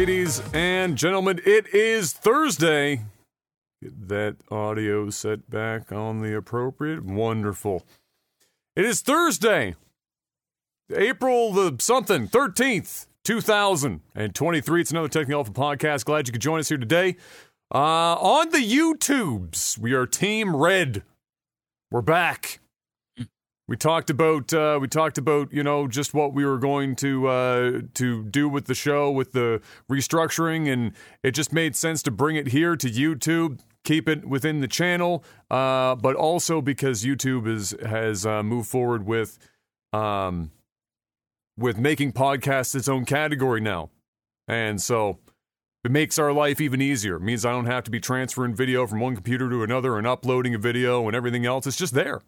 ladies and gentlemen. It is Thursday. Get that audio set back on the appropriate. Wonderful. It is Thursday, April the something, 13th, 2023. It's another Technical Alpha podcast. Glad you could join us here today. Uh, on the YouTubes, we are Team Red. We're back. We talked about uh, we talked about you know just what we were going to uh, to do with the show with the restructuring, and it just made sense to bring it here to YouTube, keep it within the channel, uh, but also because YouTube is has uh, moved forward with um, with making podcasts its own category now, and so it makes our life even easier. It means I don't have to be transferring video from one computer to another and uploading a video and everything else. It's just there.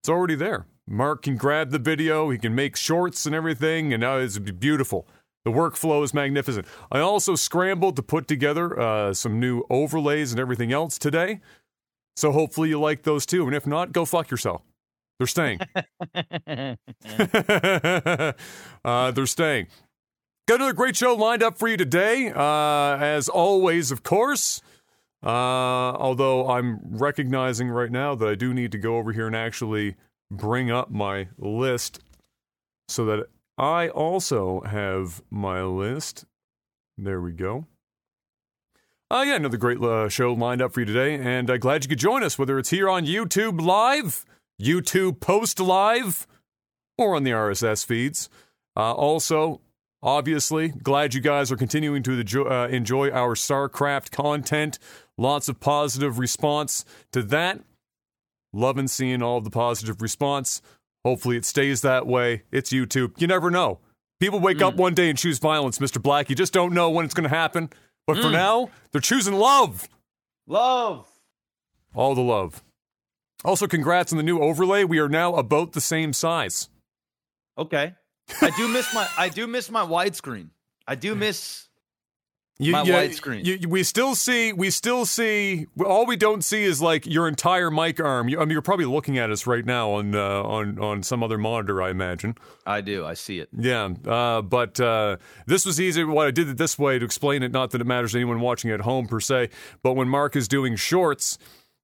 It's already there. Mark can grab the video, he can make shorts and everything, and now it's beautiful. The workflow is magnificent. I also scrambled to put together uh, some new overlays and everything else today. So hopefully you like those too. And if not, go fuck yourself. They're staying. uh, they're staying. Got another great show lined up for you today. Uh, as always, of course. Uh, although I'm recognizing right now that I do need to go over here and actually bring up my list so that I also have my list. There we go. Uh, yeah, another great uh, show lined up for you today, and uh, glad you could join us, whether it's here on YouTube Live, YouTube Post Live, or on the RSS feeds. Uh, also, obviously, glad you guys are continuing to enjoy, uh, enjoy our StarCraft content. Lots of positive response to that. Loving seeing all of the positive response. Hopefully, it stays that way. It's YouTube. You never know. People wake up mm. one day and choose violence, Mr. Black. You just don't know when it's going to happen. But for mm. now, they're choosing love. Love. All the love. Also, congrats on the new overlay. We are now about the same size. Okay. I do miss my I do miss my widescreen. I do miss You, My you- widescreen. you- we still see, we still see. All we don't see is like your entire mic arm. You, I mean, you're probably looking at us right now on uh, on on some other monitor, I imagine. I do. I see it. Yeah, uh, but uh, this was easy. What I did it this way to explain it. Not that it matters to anyone watching at home per se, but when Mark is doing shorts,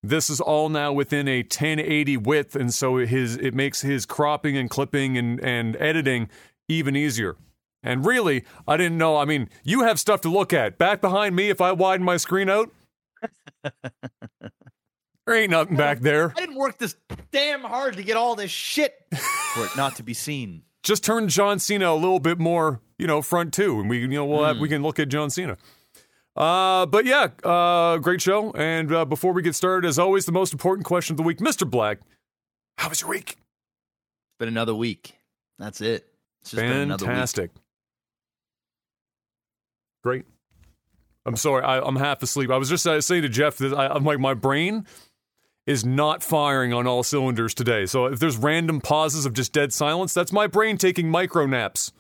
this is all now within a 1080 width, and so his it makes his cropping and clipping and and editing even easier. And really, I didn't know. I mean, you have stuff to look at. Back behind me, if I widen my screen out, there ain't nothing back there. I didn't work this damn hard to get all this shit for it not to be seen. just turn John Cena a little bit more, you know, front too, and we, you know, we'll have, we can look at John Cena. Uh, but yeah, uh, great show. And uh, before we get started, as always, the most important question of the week, Mr. Black, how was your week? It's been another week. That's it. It's just been another week. Great. I'm sorry, I, I'm half asleep. I was just uh, saying to Jeff that I, I'm like my brain is not firing on all cylinders today. So if there's random pauses of just dead silence, that's my brain taking micro naps.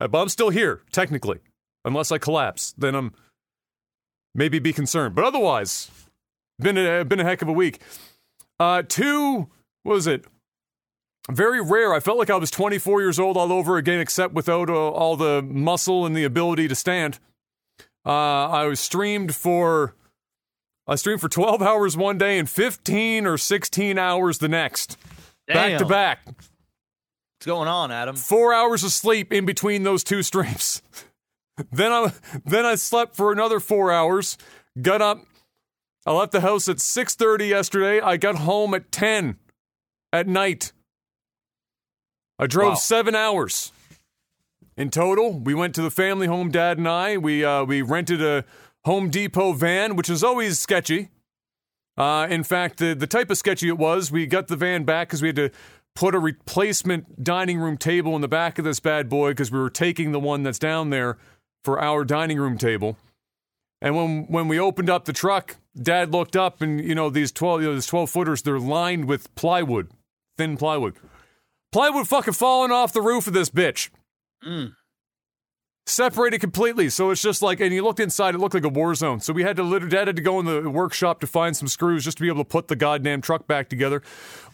Uh, But I'm still here, technically. Unless I collapse, then I'm maybe be concerned. But otherwise, been a, been a heck of a week. Uh, two, what was it? Very rare. I felt like I was 24 years old all over again, except without uh, all the muscle and the ability to stand. Uh, I was streamed for I streamed for 12 hours one day and 15 or 16 hours the next, back to back. What's going on, Adam? Four hours of sleep in between those two streams. then I then I slept for another four hours. Got up. I left the house at 6:30 yesterday. I got home at 10 at night. I drove Wow. seven hours in total. We went to the family home, Dad and I. We uh, we rented a Home Depot van, which is always sketchy. Uh, in fact, the the type of sketchy it was, we got the van back because we had to put a replacement dining room table in the back of this bad boy because we were taking the one that's down there for our dining room table. And when when we opened up the truck, Dad looked up and you know these twelve you know, these twelve footers they're lined with plywood, thin plywood, plywood fucking falling off the roof of this bitch. Mm. separated completely. So it's just like, and you looked inside, it looked like a war zone. So we had to literally dad had to go in the workshop to find some screws just to be able to put the goddamn truck back together.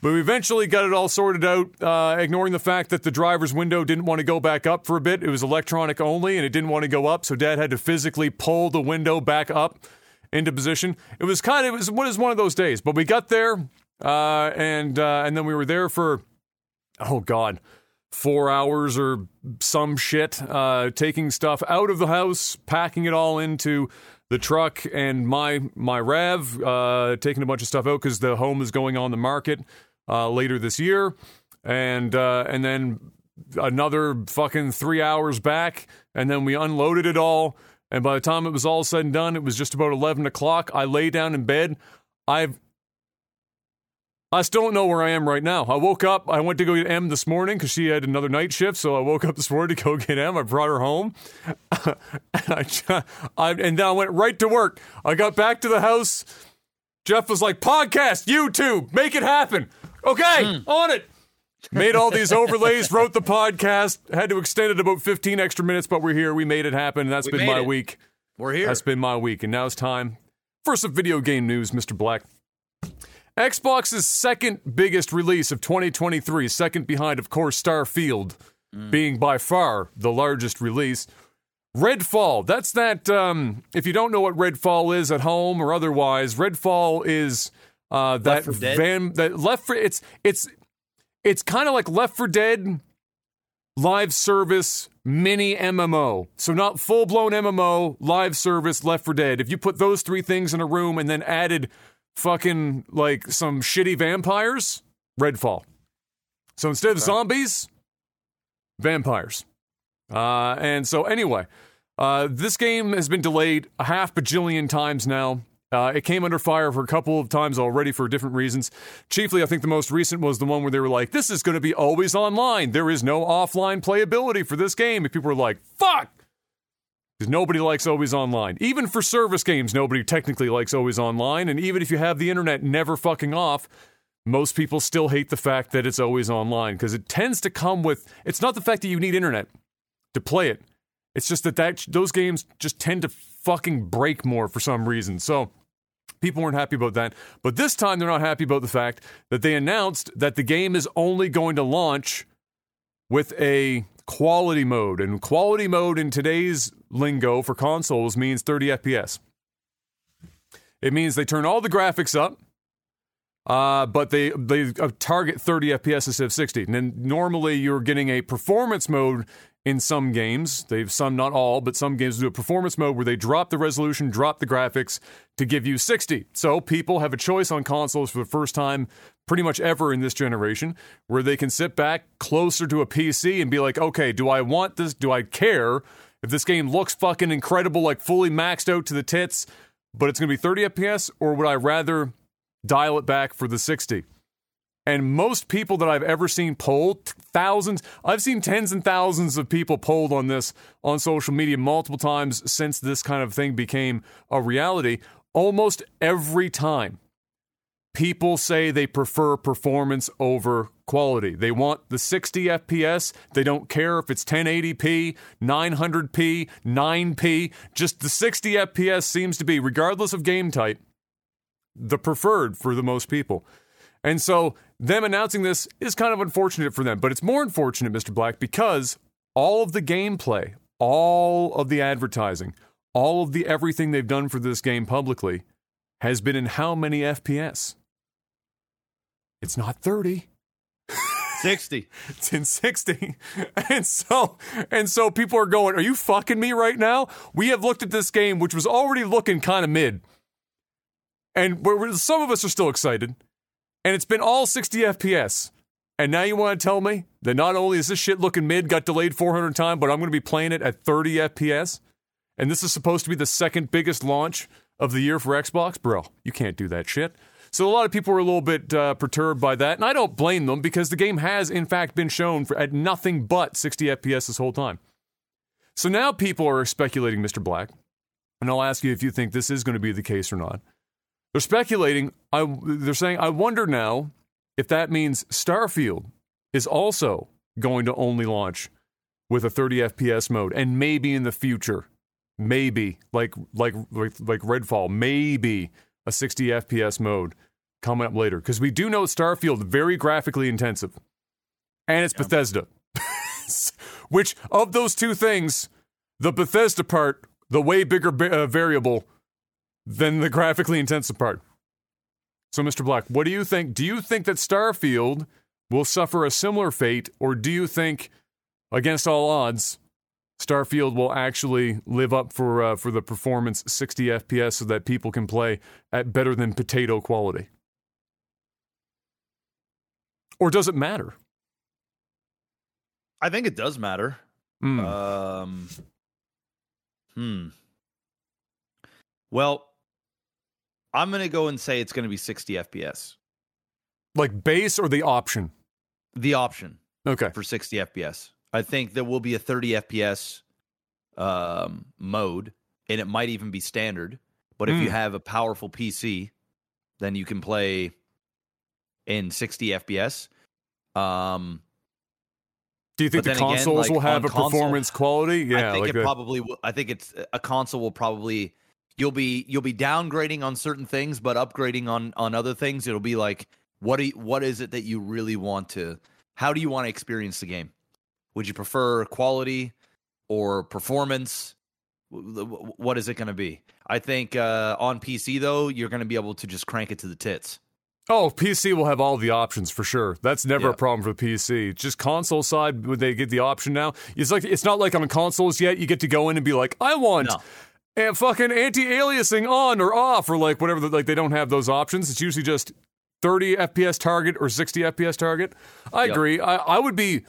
But we eventually got it all sorted out, uh, ignoring the fact that the driver's window didn't want to go back up for a bit. It was electronic only, and it didn't want to go up. So dad had to physically pull the window back up into position. It was kind of it was, it was one of those days. But we got there, uh, and uh, and then we were there for oh god four hours or some shit, uh, taking stuff out of the house, packing it all into the truck, and my my Rav uh, taking a bunch of stuff out because the home is going on the market uh, later this year, and uh, and then another fucking three hours back, and then we unloaded it all. And by the time it was all said and done, it was just about eleven o'clock. I lay down in bed. I've I still don't know where I am right now. I woke up. I went to go get M this morning because she had another night shift. So I woke up this morning to go get M. I brought her home, and, I, I, and then I went right to work. I got back to the house. Jeff was like, "Podcast, YouTube, make it happen." Okay, mm. on it. Made all these overlays, wrote the podcast, had to extend it about 15 extra minutes, but we're here. We made it happen. That's we been my it. week. We're here. That's been my week. And now it's time for some video game news, Mr. Black. Xbox's second biggest release of 2023, second behind, of course, Starfield, mm. being by far the largest release. Redfall, that's that. Um, if you don't know what Redfall is at home or otherwise, Redfall is uh, that van that Left for it's it's it's kind of like Left 4 Dead live service mini MMO. So not full blown MMO, live service Left 4 Dead. If you put those three things in a room and then added fucking like some shitty vampires, Redfall. So instead of zombies, vampires. Uh, and so anyway, uh, this game has been delayed a half bajillion times now. Uh, it came under fire for a couple of times already for different reasons. Chiefly, I think the most recent was the one where they were like, this is going to be always online. There is no offline playability for this game. And people were like, fuck! Because nobody likes always online. Even for service games, nobody technically likes always online. And even if you have the internet never fucking off, most people still hate the fact that it's always online because it tends to come with. It's not the fact that you need internet to play it. It's just that, that those games just tend to fucking break more for some reason. So people weren't happy about that. But this time they're not happy about the fact that they announced that the game is only going to launch with a quality mode. And quality mode in today's lingo for consoles means 30 FPS. It means they turn all the graphics up, uh, but they they uh, target 30 FPS instead of 60. And then normally you're getting a performance mode in some games. They've some, not all, but some games do a performance mode where they drop the resolution, drop the graphics to give you 60. So people have a choice on consoles for the first time pretty much ever in this generation where they can sit back closer to a PC and be like, okay, do I want this? Do I care if this game looks fucking incredible, like fully maxed out to the tits, but it's going to be 30 FPS, or would I rather dial it back for the 60? And most people that I've ever seen polled, thousands, I've seen tens and thousands of people polled on this on social media multiple times since this kind of thing became a reality. Almost every time people say they prefer performance over quality. They want the 60 FPS. They don't care if it's 1080p, 900p, 9p. Just the 60 FPS seems to be, regardless of game type, the preferred for the most people. And so, them announcing this is kind of unfortunate for them, but it's more unfortunate, Mr. Black, because all of the gameplay, all of the advertising, all of the everything they've done for this game publicly has been in how many FPS? It's not 30. 60. it's in 60. And so and so people are going, "Are you fucking me right now?" We have looked at this game which was already looking kind of mid. And some of us are still excited. And it's been all 60 FPS. And now you want to tell me that not only is this shit looking mid, got delayed 400 times, but I'm going to be playing it at 30 FPS? And this is supposed to be the second biggest launch of the year for Xbox? Bro, you can't do that shit. So a lot of people were a little bit uh, perturbed by that, and I don't blame them because the game has in fact been shown for, at nothing but 60 FPS this whole time. So now people are speculating, Mr. Black, and I'll ask you if you think this is going to be the case or not. They're speculating. I, they're saying, I wonder now if that means Starfield is also going to only launch with a 30 FPS mode, and maybe in the future, maybe like like like, like Redfall, maybe a 60 FPS mode coming up later because we do know Starfield very graphically intensive, and it's Bethesda, which of those two things, the Bethesda part, the way bigger uh, variable than the graphically intensive part. So, Mr. Black, what do you think? Do you think that Starfield will suffer a similar fate, or do you think, against all odds, Starfield will actually live up for uh, for the performance 60 FPS so that people can play at better than potato quality? Or does it matter? I think it does matter. Mm. Um, hmm. Well, I'm going to go and say it's going to be 60 FPS. like base or the option? The option Okay. for 60 FPS. I think there will be a 30 FPS um, mode, and it might even be standard. But if you Mm. have a powerful PC, then you can play in 60 FPS. Um, Do you think the then again, consoles like, will have a console, performance quality? Yeah, I think like it probably. Will, I think it's a console will probably. You'll be you'll be downgrading on certain things, but upgrading on on other things. It'll be like what do you, what is it that you really want to? How do you want to experience the game? Would you prefer quality or performance? What is it going to be? I think uh, on PC though, you're going to be able to just crank it to the tits. Oh, PC will have all the options for sure. That's never Yeah. a problem for PC. Just console side, would they get the option now? It's like it's not like on consoles yet. You get to go in and be like, I want No. and fucking anti-aliasing on or off or like whatever. Like they don't have those options. It's usually just 30 FPS target or 60 FPS target. I Yep. agree. I, I would be,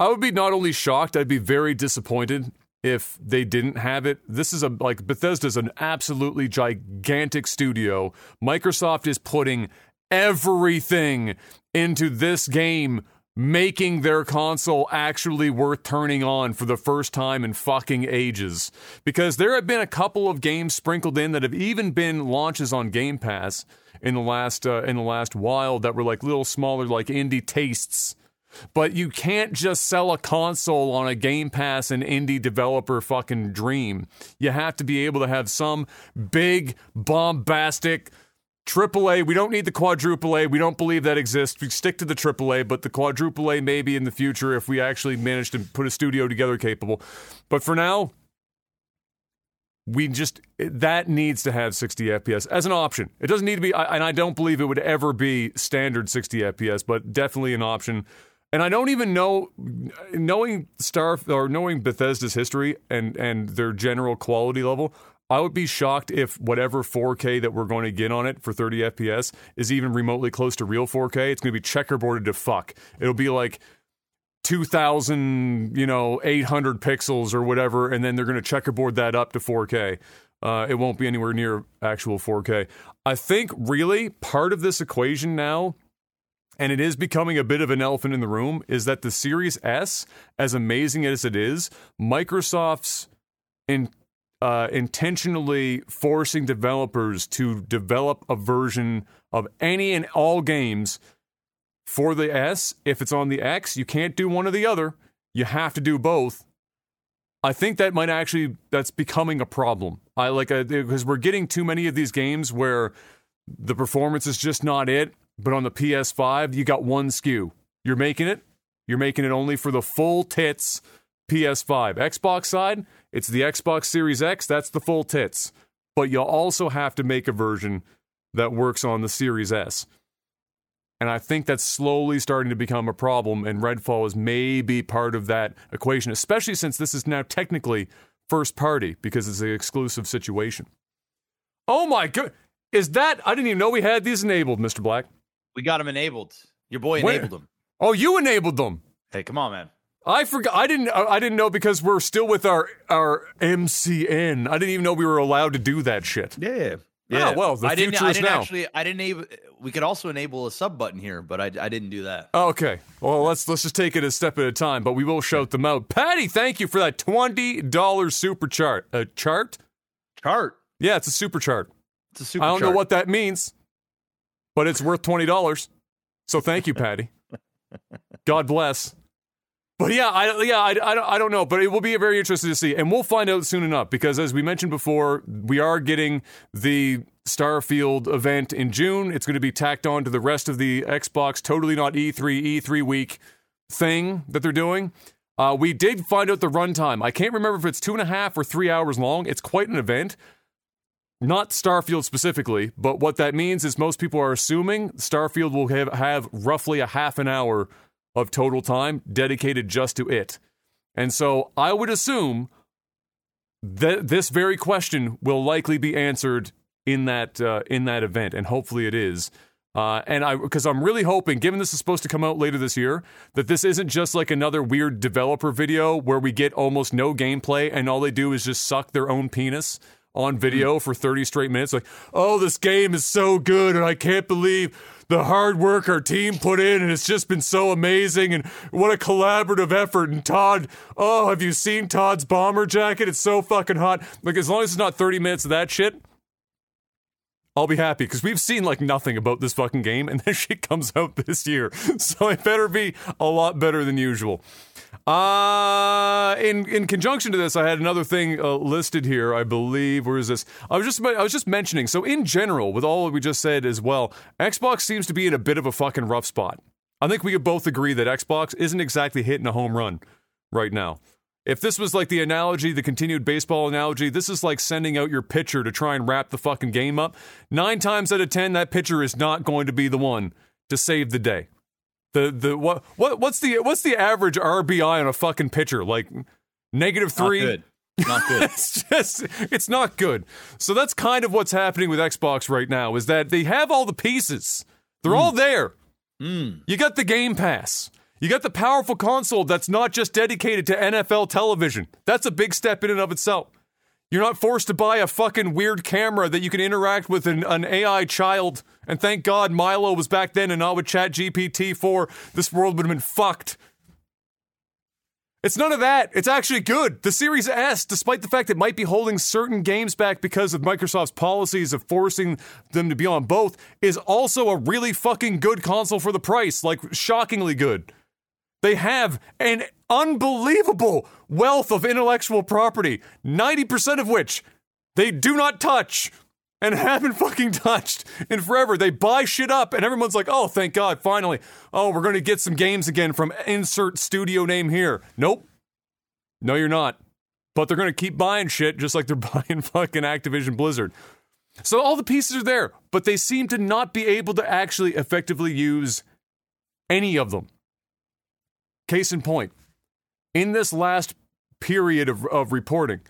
I would be not only shocked, I'd be very disappointed if they didn't have it. This is a like Bethesda's an absolutely gigantic studio. Microsoft is putting everything into this game making their console actually worth turning on for the first time in fucking ages. Because there have been a couple of games sprinkled in that have even been launches on Game Pass in the last uh, in the last while that were like little smaller like indie tastes. But you can't just sell a console on a Game Pass and indie developer fucking dream. You have to be able to have some big bombastic Triple A, we don't need the quadruple A. We don't believe that exists. We stick to the triple A, but the quadruple A maybe in the future if we actually manage to put a studio together capable. But for now, we just that needs to have 60 FPS as an option. It doesn't need to be, and I don't believe it would ever be standard 60 FPS, but definitely an option. And I don't even know, knowing Star or knowing Bethesda's history and and their general quality level, I would be shocked if whatever 4K that we're going to get on it for 30 FPS is even remotely close to real 4K. It's going to be checkerboarded to fuck. It'll be like 2000, you know, 800 pixels or whatever, and then they're going to checkerboard that up to 4K. Uh, it won't be anywhere near actual 4K. I think really part of this equation now, and it is becoming a bit of an elephant in the room, is that the Series S, as amazing as it is, Microsoft's in uh, intentionally forcing developers to develop a version of any and all games for the S. If it's on the X, you can't do one or the other. You have to do both. I think that might actually that's becoming a problem. I like because we're getting too many of these games where the performance is just not it. But on the PS5, you got one SKU. You're making it. You're making it only for the full tits PS5. Xbox side, it's the Xbox Series X. That's the full tits. But you'll also have to make a version that works on the Series S. And I think that's slowly starting to become a problem, and Redfall is maybe part of that equation, especially since this is now technically first party because it's an exclusive situation. Oh my god. Is that I didn't even know we had these enabled, Mr. Black. We got him enabled. Your boy Where? enabled him. Oh, you enabled them. Hey, come on, man. I forgot. I didn't. I didn't know because we're still with our our MCN. I didn't even know we were allowed to do that shit. Yeah. Oh, yeah, well, the I didn't. future I is didn't now. actually. I didn't. Able, we could also enable a sub button here, but I, I didn't do that. Oh, okay. Well, let's let's just take it a step at a time, but we will shout them out. Patty, thank you for that twenty dollars super chart. A uh, chart? Chart. Yeah, it's a super chart. It's a super. I don't know what that means, but it's worth twenty dollars. So thank you, Patty. God bless. But yeah, I yeah I, I, don't, I don't know, but it will be very interesting to see, and we'll find out soon enough because as we mentioned before, we are getting the Starfield event in June. It's going to be tacked on to the rest of the Xbox totally not E3 E3 week thing that they're doing. Uh, we did find out the runtime. I can't remember if it's two and a half or three hours long. It's quite an event. Not Starfield specifically, but what that means is most people are assuming Starfield will have, have roughly a half an hour of total time dedicated just to it. And so I would assume that this very question will likely be answered in that uh, in that event, and hopefully it is. Uh, and I, because I'm really hoping, given this is supposed to come out later this year, that this isn't just like another weird developer video where we get almost no gameplay and all they do is just suck their own penis on hmm. video for 30 straight minutes. Like, oh, this game is so good, and I can't believe the hard work our team put in, and it's just been so amazing. And what a collaborative effort. And Todd, oh, have you seen Todd's bomber jacket? It's so fucking hot. Like, as long as it's not 30 minutes of that shit, I'll be happy because we've seen like nothing about this fucking game, and this shit comes out this year, so it better be a lot better than usual. Uh in in conjunction to this, I had another thing uh, listed here. I believe. Where is this? I was just I was just mentioning. So in general, with all we just said as well, Xbox seems to be in a bit of a fucking rough spot. I think we could both agree that Xbox isn't exactly hitting a home run right now. If this was like the analogy, the continued baseball analogy, this is like sending out your pitcher to try and wrap the fucking game up. Nine times out of ten, that pitcher is not going to be the one to save the day. The the what what what's the what's the average RBI on a fucking pitcher? Like negative three. Not good. Not good. it's just it's not good. So that's kind of what's happening with Xbox right now is that they have all the pieces. They're all there. Mm. You got the Game Pass. You got the powerful console that's not just dedicated to NFL television. That's a big step in and of itself. You're not forced to buy a fucking weird camera that you can interact with an, an AI child. And thank God Milo was back then and not with Chat GPT 4. This world would have been fucked. It's none of that. It's actually good. The Series S, despite the fact it might be holding certain games back because of Microsoft's policies of forcing them to be on both, is also a really fucking good console for the price. Like, shockingly good. They have an unbelievable wealth of intellectual property, 90% of which they do not touch and haven't fucking touched in forever. They buy shit up and everyone's like, oh, thank God, finally. Oh, we're going to get some games again from insert studio name here. Nope. No, you're not. But they're going to keep buying shit just like they're buying fucking Activision Blizzard. So all the pieces are there, but they seem to not be able to actually effectively use any of them. Case in point, in this last period of, of reporting,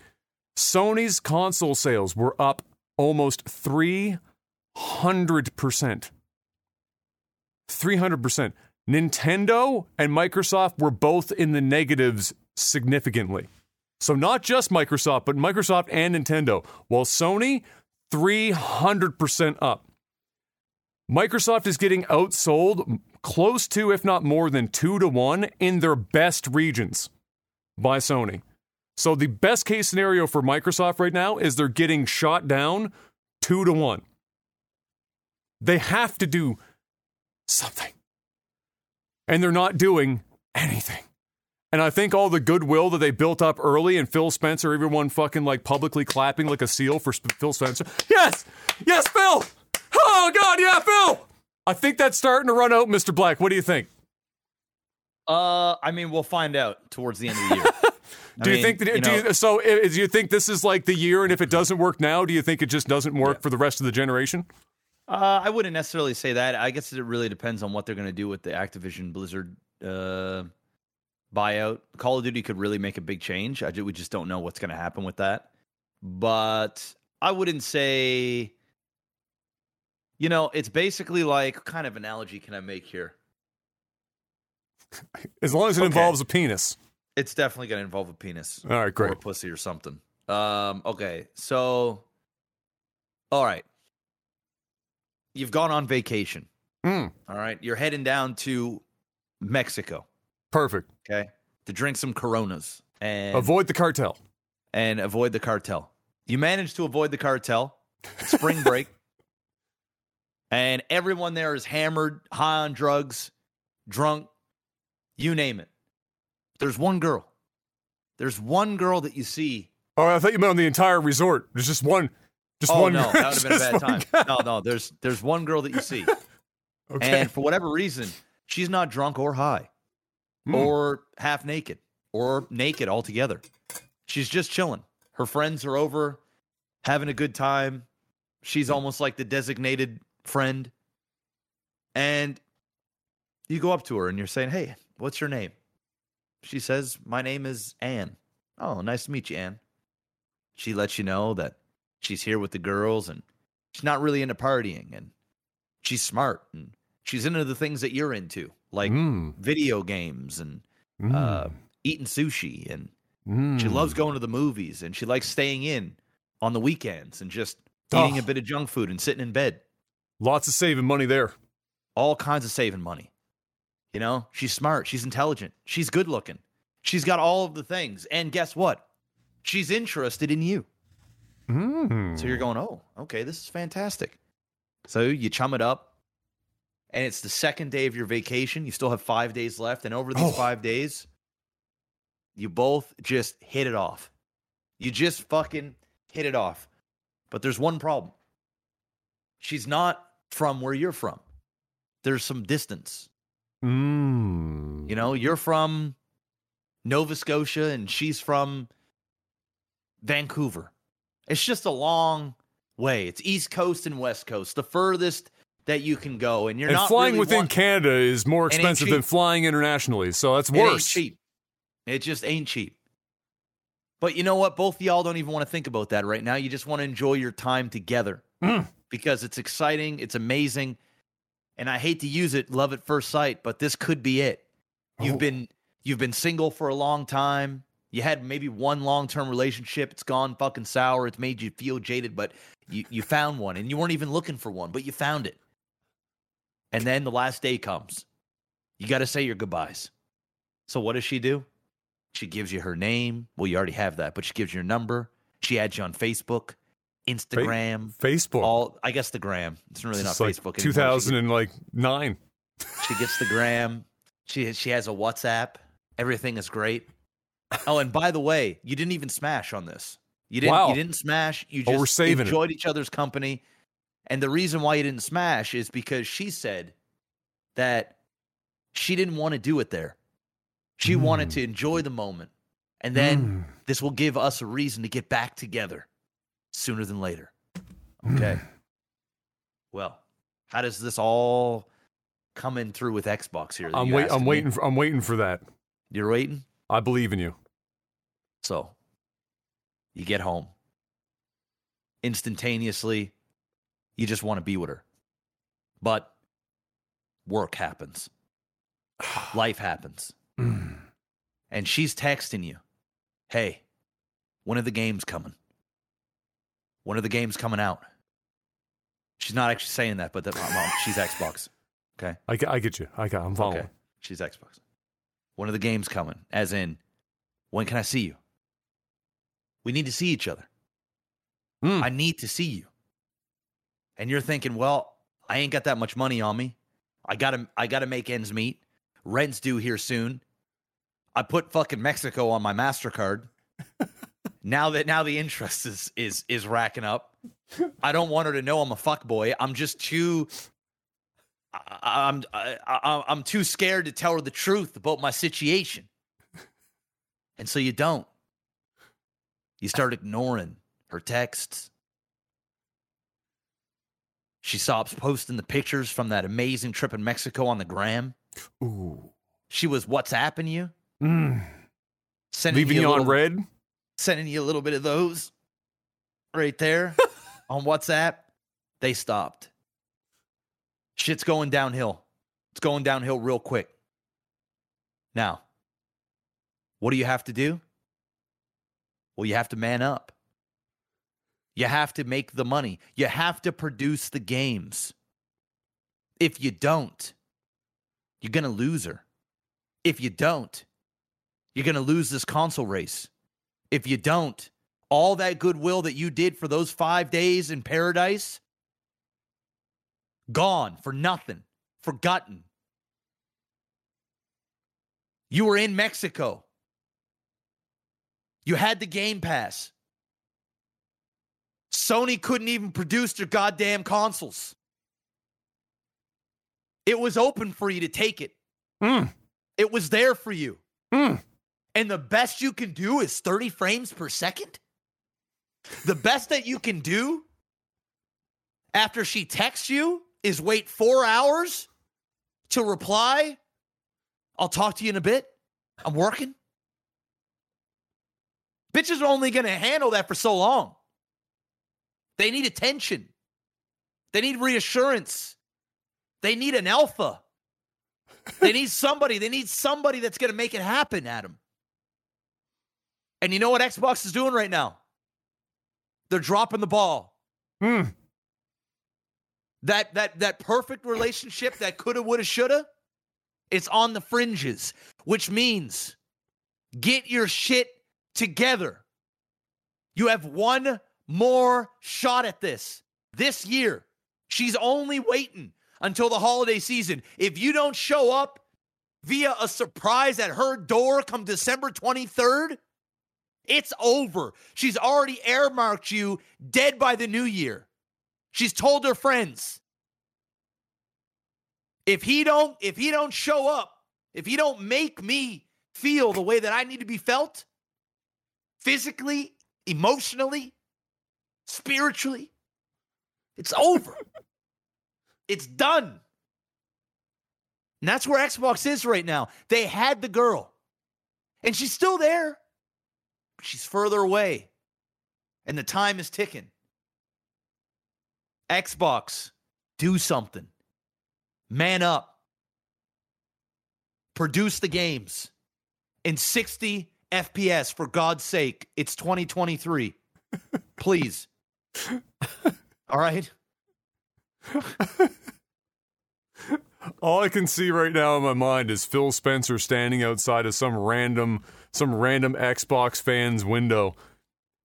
Sony's console sales were up almost 300%. 300%. Nintendo and Microsoft were both in the negatives significantly. So, not just Microsoft, but Microsoft and Nintendo. While Sony, 300% up. Microsoft is getting outsold close to, if not more than two to one in their best regions by Sony. So the best case scenario for Microsoft right now is they're getting shot down two to one. They have to do something. And they're not doing anything. And I think all the goodwill that they built up early and Phil Spencer, everyone fucking like publicly clapping like a seal for Phil Spencer. Yes! Yes, Phil! Oh, God, yeah, Phil! I think that's starting to run out, Mr. Black. What do you think? Uh, I mean, we'll find out towards the end of the year. do I you mean, think that, you know, do you, so? Do you think this is like the year, and if it doesn't work now, do you think it just doesn't work yeah. for the rest of the generation? Uh, I wouldn't necessarily say that. I guess it really depends on what they're going to do with the Activision Blizzard uh, buyout. Call of Duty could really make a big change. I, we just don't know what's going to happen with that. But I wouldn't say you know, it's basically like kind of analogy can I make here? As long as it okay. involves a penis. It's definitely going to involve a penis. All right, great. Or a pussy or something. Um, okay, so, all right. You've gone on vacation. Mm. All right. You're heading down to Mexico. Perfect. Okay. To drink some Coronas and avoid the cartel. And avoid the cartel. You managed to avoid the cartel. Spring break and everyone there is hammered, high on drugs, drunk, you name it. There's one girl. There's one girl that you see. Oh, I thought you meant on the entire resort. There's just one. Just oh one. no, that would have been a bad time. guy. No, no. There's there's one girl that you see, Okay. and for whatever reason, she's not drunk or high, Hmm. or half naked, or naked altogether. She's just chilling. Her friends are over, having a good time. She's almost like the designated friend. And you go up to her and you're saying, Hey, what's your name? She says, My name is Anne. Oh, nice to meet you, Anne. She lets you know that she's here with the girls and she's not really into partying and she's smart and she's into the things that you're into, like Mm, video games and mm, uh, eating sushi and mm. she loves going to the movies and she likes staying in on the weekends and just Oh. eating a bit of junk food and sitting in bed. Lots of saving money there. All kinds of saving money. You know, she's smart, she's intelligent, she's good looking. She's got all of the things. And guess what? She's interested in you. Mm. So you're going, "Oh, okay, this is fantastic." So you chum it up and it's the second day of your vacation. You still have 5 days left and over these Oh. 5 days you both just hit it off. You just fucking hit it off. But there's one problem. She's not from where you're from. There's some distance. Mm. You know, you're from Nova Scotia and she's from Vancouver. It's just a long way. It's East Coast and West Coast, the furthest that you can go. And you're and not flying really within want- Canada is more expensive than flying internationally, so that's worse. cheap. It just ain't cheap. But you know what? Both of y'all don't even want to think about that right now. You just want to enjoy your time together Mm. Because it's exciting, it's amazing, and I hate to use it, love at first sight, but this could be it. You've Oh. been you've been single for a long time. You had maybe one long-term relationship. It's gone fucking sour. It's made you feel jaded, but you you found one and you weren't even looking for one, but you found it. And then the last day comes. You got to say your goodbyes. So what does she do? She gives you her name. Well, you already have that, but she gives you your number. She adds you on Facebook, Instagram, Facebook. all I guess the gram. It's really not like Facebook. Two thousand and like nine. She, gets the gram. She she has a WhatsApp. Everything is great. Oh, and by the way, you didn't even smash on this. You didn't. Wow. You didn't smash. You Oh, just we're saving it. enjoyed each other's company. And the reason why you didn't smash is because she said that she didn't want to do it there. She wanted Mm. to enjoy the moment, and then Mm. this will give us a reason to get back together sooner than later. Okay. Well, how does this all come in through with Xbox here? I'm wait. I'm waiting. For, I'm waiting for that. You're waiting. I believe in you. So you get home. Instantaneously, you just want to be with her. But work happens, life happens. Mm. And she's texting you, hey, when are the games coming? When are the games coming out? She's not actually saying that, but that, mom, she's Xbox. Okay. I, get- I get you. I got. I'm following. Okay. She's Xbox. When are the games coming? As in, when can I see you? We need to see each other. Mm. I need to see you. And you're thinking, well, I ain't got that much money on me. I gotta I gotta make ends meet. Rent's due here soon. I put fucking Mexico on my MasterCard. now that now the interest is is is racking up. I don't want her to know I'm a fuck boy. I'm just too I, I'm I, I, I'm too scared to tell her the truth about my situation. And so you don't. You start ignoring her texts. She stops posting the pictures from that amazing trip in Mexico on the gram. Ooh. She was WhatsApping you, Mm. sending Leaving you, you on little, red. Sending you a little bit of those right there on WhatsApp. They stopped. Shit's going downhill. It's going downhill real quick. Now, what do you have to do? Well, you have to man up. You have to make the money. You have to produce the games. If you don't, you're going to lose her. If you don't, you're going to lose this console race. If you don't, all that goodwill that you did for those five days in paradise, gone for nothing, forgotten. You were in Mexico You had the Game Pass. Sony couldn't even produce their goddamn consoles. It was open for you to take it. Mm. It was there for you. Mm. And the best you can do is 30 frames per second? The best that you can do after she texts you is wait four hours to reply. I'll talk to you in a bit. I'm working. Bitches are only going to handle that for so long. They need attention, they need reassurance, they need an alpha. They need somebody. They need somebody that's going to make it happen, Adam. And you know what Xbox is doing right now? They're dropping the ball. Mm. That that that perfect relationship that coulda, woulda, shoulda, it's on the fringes, which means get your shit together. You have one more shot at this this year. She's only waiting until the holiday season. If you don't show up via a surprise at her door come December 23rd, it's over. She's already airmarked you dead by the new year. She's told her friends. If he don't if he don't show up, if he don't make me feel the way that I need to be felt, physically, emotionally, spiritually, it's over. it's done. And that's where Xbox is right now. They had the girl. And she's still there. She's further away. And the time is ticking. Xbox, do something. Man up. Produce the games in 60 FPS for God's sake. It's 2023. Please. All right. All I can see right now in my mind is Phil Spencer standing outside of some random some random Xbox fan's window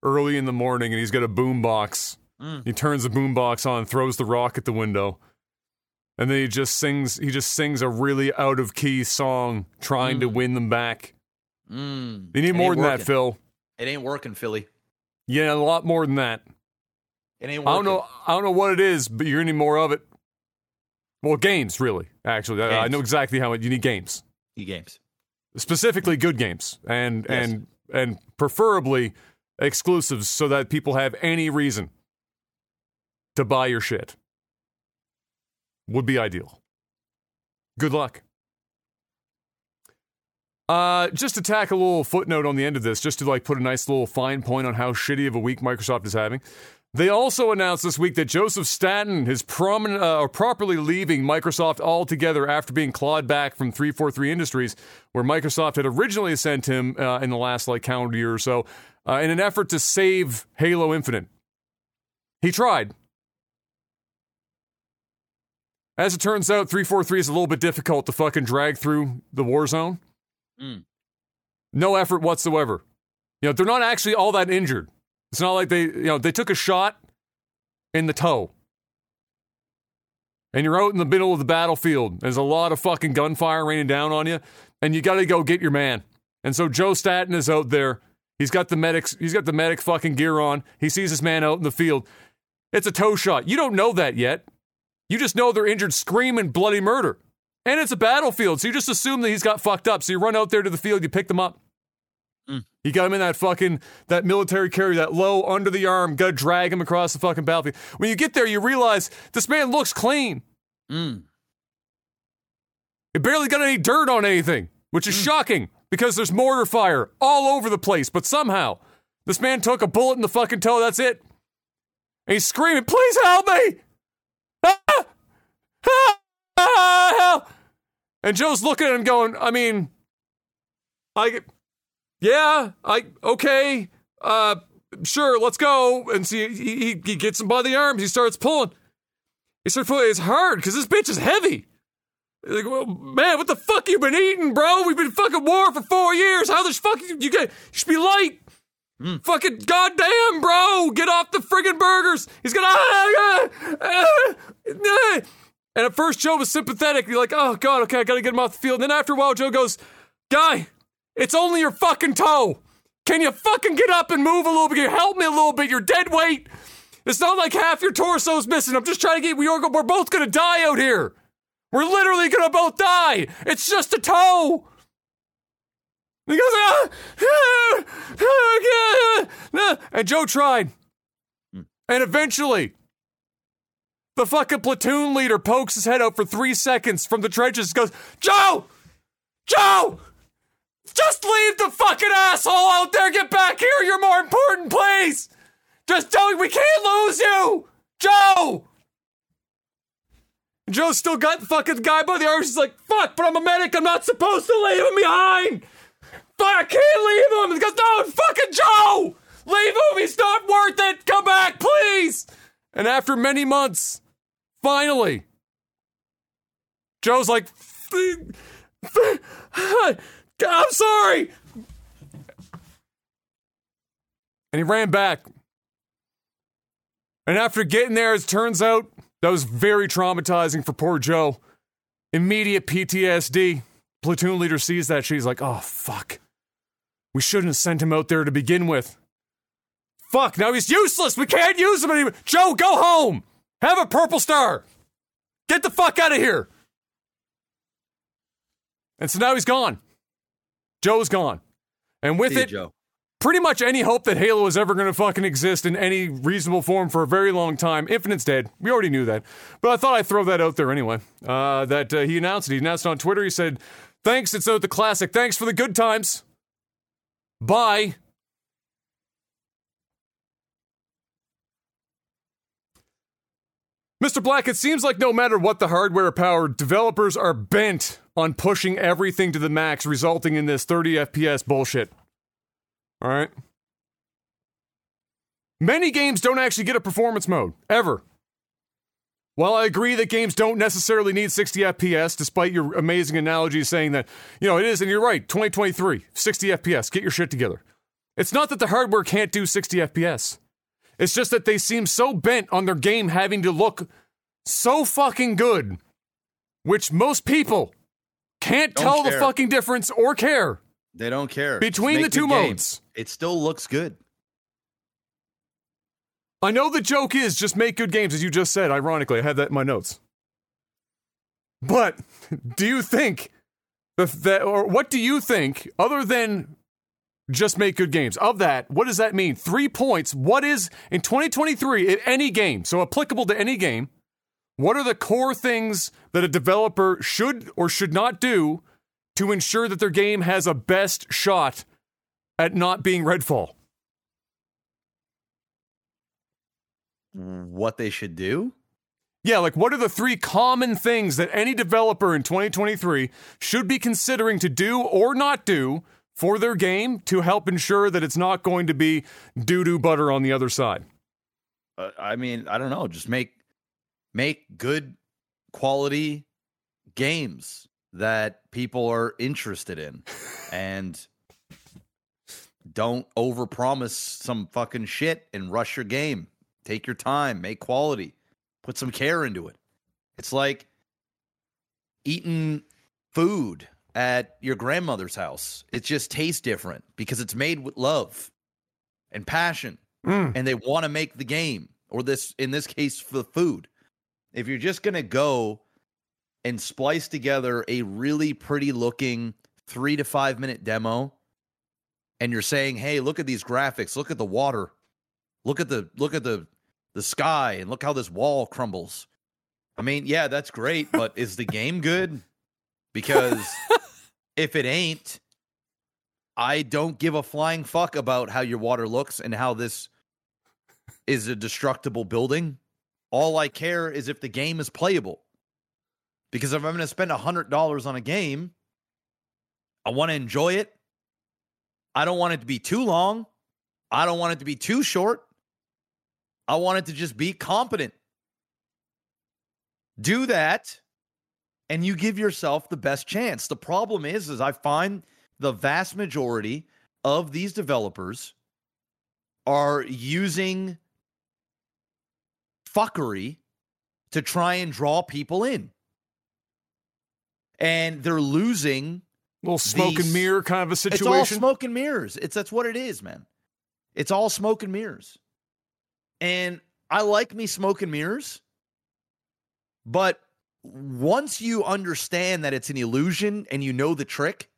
early in the morning and he's got a boombox. Mm. He turns the boombox on, throws the rock at the window. And then he just sings he just sings a really out of key song trying to Mm. win them back. Mm. You need It more than that. Phil. It ain't working, Philly. Yeah, a lot more than that. It ain't working. I don't know. I don't know what it is, but you're gonna need more of it. Well, games, really. Actually, I- I know exactly how it, you need games, E games. specifically good games, and Yes. and and preferably exclusives, so that people have any reason to buy your shit. Would be ideal. Good luck. Uh, just to tack a little footnote on the end of this, just to like put a nice little fine point on how shitty of a week Microsoft is having. They also announced this week that Joseph Staten is prominent, uh, properly leaving Microsoft altogether after being clawed back from 343 Industries, where Microsoft had originally sent him uh, in the last like calendar year or so, uh, in an effort to save Halo Infinite. He tried. As it turns out, 343 is a little bit difficult to fucking drag through the war zone. Mm. No effort whatsoever. You know, they're not actually all that injured. It's not like they, you know, they took a shot in the toe. And you're out in the middle of the battlefield. There's a lot of fucking gunfire raining down on you, and you got to go get your man. And so Joe Staten is out there. He's got the medics. He's got the medic fucking gear on. He sees his man out in the field. It's a toe shot. You don't know that yet. You just know they're injured, screaming bloody murder. And it's a battlefield, so you just assume that he's got fucked up. So you run out there to the field, you pick them up. Mm. You got him in that fucking that military carry, that low under the arm, gotta drag him across the fucking battlefield. When you get there, you realize this man looks clean. Mm. He barely got any dirt on anything, which is shocking because there's mortar fire all over the place. But somehow, this man took a bullet in the fucking toe. That's it. And he's screaming, "Please help me! Ah! Ah! Ah! Help!" And Joe's looking at him, going, "I mean, I, get- yeah, I okay, uh, sure, let's go." And see, he, he, he gets him by the arms. He starts pulling. He starts pulling. It's hard because this bitch is heavy. Like, well, man, what the fuck you been eating, bro? We've been fucking war for four years. How the fuck you, you get? You should be light. Fucking goddamn, bro! Get off the friggin' burgers. He's gonna. ah, ah, ah, ah. And at first, Joe was sympathetic. You're like, oh god, okay, I gotta get him off the field. And then after a while, Joe goes, "Guy, it's only your fucking toe. Can you fucking get up and move a little bit? Help me a little bit? You're dead weight. It's not like half your torso's missing. I'm just trying to get. We're, we're both gonna die out here. We're literally gonna both die. It's just a toe. He goes, ah, ah, ah, ah, and Joe tried. And eventually, the fucking platoon leader pokes his head out for three seconds from the trenches goes, Joe! Joe! Just leave the fucking asshole out there. Get back here. You're more important, please. Just don't. We can't lose you, Joe. And Joe still got the fucking guy by the arms. He's like, "Fuck!" But I'm a medic. I'm not supposed to leave him behind. Fuck! I can't leave him. He goes, "No, fucking Joe, leave him. He's not worth it. Come back, please." And after many months, finally, Joe's like, I'm sorry. And he ran back. And after getting there, as turns out, that was very traumatizing for poor Joe. Immediate PTSD. Platoon leader sees that. She's like, oh, fuck. We shouldn't have sent him out there to begin with. Fuck, now he's useless. We can't use him anymore. Joe, go home. Have a purple star. Get the fuck out of here. And so now he's gone. Joe's gone. And with See you, it, Joe. pretty much any hope that Halo is ever going to fucking exist in any reasonable form for a very long time. Infinite's dead. We already knew that. But I thought I'd throw that out there anyway. Uh, that uh, he announced it. He announced it on Twitter. He said, Thanks, it's out the classic. Thanks for the good times. Bye. Mr. Black, it seems like no matter what the hardware power, developers are bent on pushing everything to the max, resulting in this 30 FPS bullshit. All right? Many games don't actually get a performance mode, ever. While I agree that games don't necessarily need 60 FPS, despite your amazing analogy saying that, you know, it is, and you're right, 2023, 60 FPS, get your shit together. It's not that the hardware can't do 60 FPS. It's just that they seem so bent on their game having to look so fucking good, which most people can't Don't tell the fucking difference or care. They don't care. Between the two modes. it still looks good. I know the joke is just make good games, as you just said. Ironically, I had that in my notes. But do you think that or what do you think, other than just make good games, of that, what does that mean? Three points. What is in 2023 in any game, so applicable to any game, what are the core things that a developer should or should not do to ensure that their game has a best shot at not being Redfall? What they should do? Yeah, like what are the three common things that any developer in 2023 should be considering to do or not do for their game to help ensure that it's not going to be doo doo butter on the other side? Uh, I mean, I don't know. Just make make good quality games that people are interested in, and don't overpromise some fucking shit and rush your game. Take your time, make quality, put some care into it. It's like eating food at your grandmother's house. It just tastes different because it's made with love and passion Mm. and they want to make the game or this in this case for the food. If you're just going to go and splice together a really pretty looking 3 to 5 minute demo and you're saying hey look at these graphics. Look at the water. Look at the look at the the sky and look how this wall crumbles. I mean yeah that's great but is the game good? Because if it ain't I don't give a flying fuck about how your water looks and how this is a destructible building. All I care is if the game is playable. Because if I'm going to spend $100 on a game, I want to enjoy it. I don't want it to be too long. I don't want it to be too short. I want it to just be competent. Do that and you give yourself the best chance. The problem is is I find the vast majority of these developers are using fuckery to try and draw people in. And they're losing little smoke These- and mirror kind of a situation. It's all smoke and mirrors. It's that's what it is, man. It's all smoke and mirrors. And I like me smoke and mirrors, but once you understand that it's an illusion and you know the trick,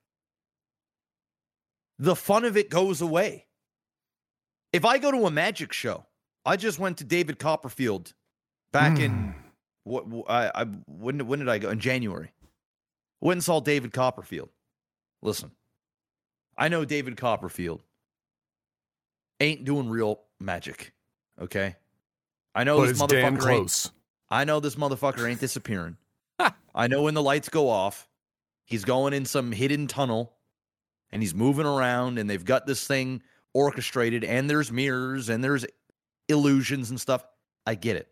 the fun of it goes away. If I go to a magic show, I just went to David Copperfield back in Hmm. what I, I when when did I go in January? Went and saw David Copperfield. Listen, I know David Copperfield ain't doing real magic. Okay, I know but this it's damn motherfucker ain't. close. I know this motherfucker ain't disappearing. I know when the lights go off, he's going in some hidden tunnel and he's moving around and they've got this thing orchestrated and there's mirrors and there's illusions and stuff. I get it.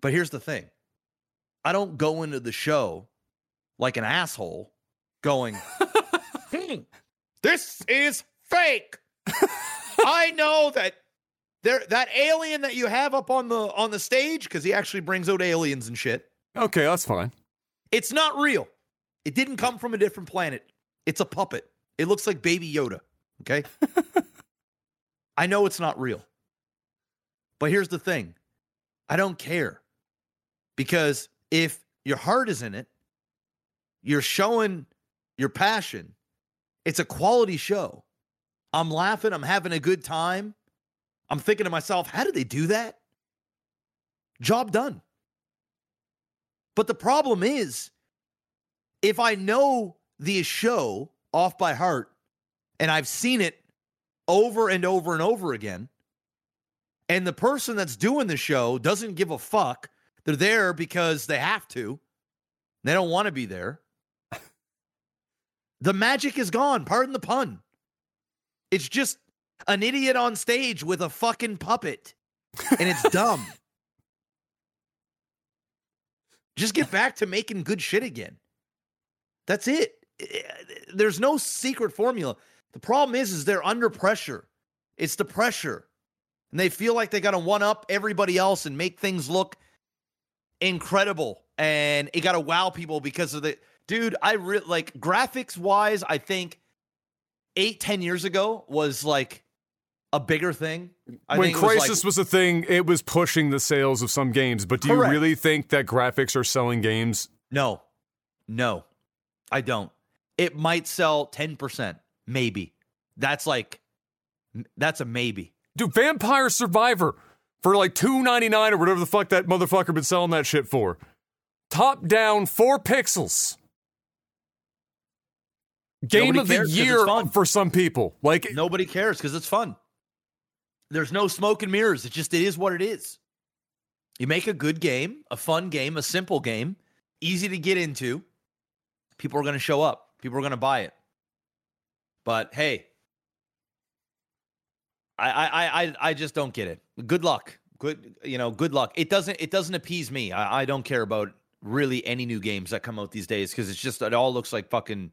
But here's the thing I don't go into the show like an asshole going, "Hmm, this is fake. I know that there that alien that you have up on the on the stage because he actually brings out aliens and shit. Okay, that's fine. It's not real. It didn't come from a different planet. It's a puppet. It looks like Baby Yoda. Okay. I know it's not real. But here's the thing I don't care. Because if your heart is in it, you're showing your passion, it's a quality show. I'm laughing, I'm having a good time. I'm thinking to myself, how did they do that? Job done. But the problem is, if I know the show off by heart and I've seen it over and over and over again, and the person that's doing the show doesn't give a fuck, they're there because they have to, they don't want to be there. The magic is gone. Pardon the pun. It's just an idiot on stage with a fucking puppet, and it's dumb. Just get back to making good shit again. That's it. There's no secret formula. The problem is, is they're under pressure. It's the pressure, and they feel like they got to one up everybody else and make things look incredible, and it got to wow people because of the dude. I re- like graphics wise. I think eight, ten years ago was like a bigger thing. I when think it was, like- Crysis was a thing, it was pushing the sales of some games. But do you really think that graphics are selling games? No, no, I don't. It might sell 10%, maybe. That's like, that's a maybe. Dude, Vampire Survivor for like two ninety nine or whatever the fuck that motherfucker been selling that shit for. Top down, four pixels. Game Nobody of the cares 'cause it's year for some people. Like, Nobody cares because it's fun. There's no smoke and mirrors. It just, it is what it is. You make a good game, a fun game, a simple game, easy to get into. People are going to show up. People are going to buy it. But hey, I, I, I, I- just don't get it. Good luck. Good, you know, good luck. It doesn't, it doesn't appease me. I, I don't care about really any new games that come out these days because it's just, it all looks like fucking,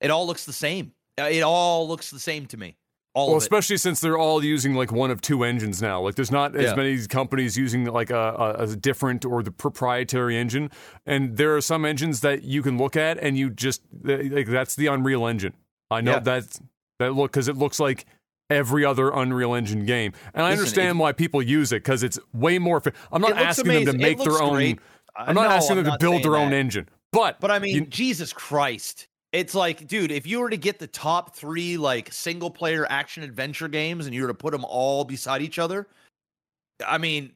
it all looks the same. It all looks the same to me. All well, especially since they're all using like one of two engines now. Like, there's not as Yeah. many companies using like a, a, a different or the proprietary engine. And there are some engines that you can look at and you just like that's the Unreal Engine. I know Yeah. that's that look because it looks like every other Unreal Engine game, and I Listen, understand why people use it because it's way more. I'm not asking them to make their looks own. great. I'm not No, asking them I'm to not build their own engine, but But I mean, you- Jesus Christ. It's like, dude, if you were to get the top three like single player action adventure games and you were to put them all beside each other, I mean,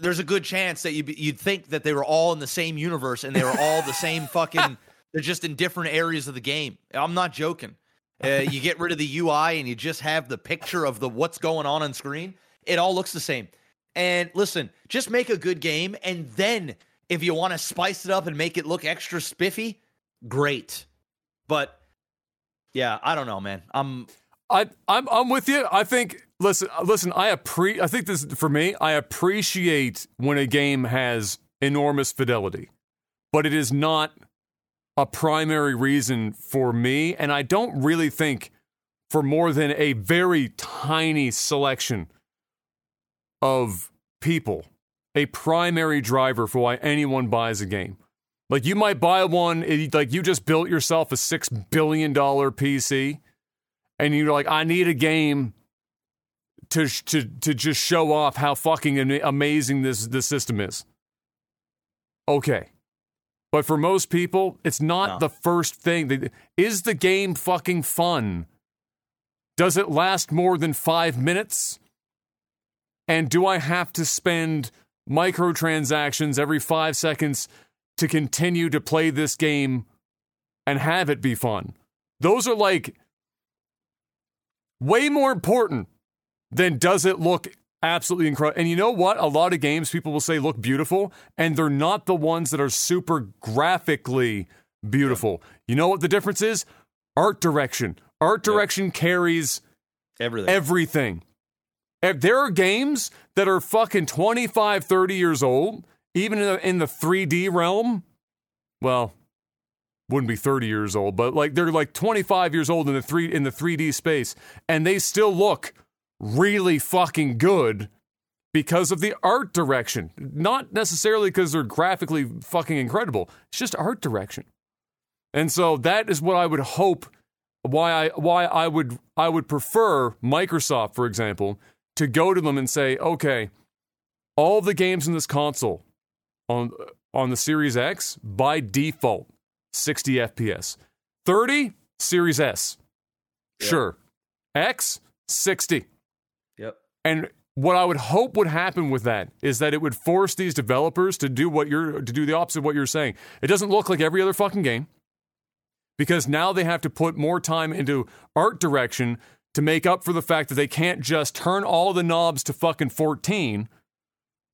there's a good chance that you'd, be- you'd think that they were all in the same universe and they were all the same fucking, they're just in different areas of the game. I'm not joking. Uh, you get rid of the UI and you just have the picture of the what's going on on screen. It all looks the same. And listen, just make a good game, and then if you want to spice it up and make it look extra spiffy, great. But yeah, I don't know, man. I'm I, I'm I'm with you. I think listen uh, listen. I appre I think this for me. I appreciate when a game has enormous fidelity, but it is not a primary reason for me. And I don't really think for more than a very tiny selection of people a primary driver for why anyone buys a game. Like you might buy one, eh, like you just built yourself a six billion dollar PC, and you're like, I need a game to to to just show off how fucking amazing this this system is. Okay, but for most people, it's not No. the first thing. Is the game fucking fun? Does it last more than five minutes? And do I have to spend microtransactions every five seconds to continue to play this game and have it be fun? Those are like way more important than does it look absolutely incredible. And you know what? A lot of games people will say look beautiful, and they're not the ones that are super graphically beautiful. You know what the difference is? Art direction. Art direction carries Everything. everything. If there are games that are fucking 25, 30 years old, even in the, in the 3D realm, well, wouldn't be 30 years old, but like they're like 25 years old in the three in the 3D space, and they still look really fucking good because of the art direction. Not necessarily because they're graphically fucking incredible. It's just art direction. And so that is what I would hope why I why I would I would prefer Microsoft, for example, to go to them and say, okay, all the games in this console on on the Series X by default 60 FPS. 30 Series S. Yeah. Sure. X 60. Yep. And what I would hope would happen with that is that it would force these developers to do what you're to do the opposite of what you're saying. It doesn't look like every other fucking game because now they have to put more time into art direction to make up for the fact that they can't just turn all the knobs to fucking 14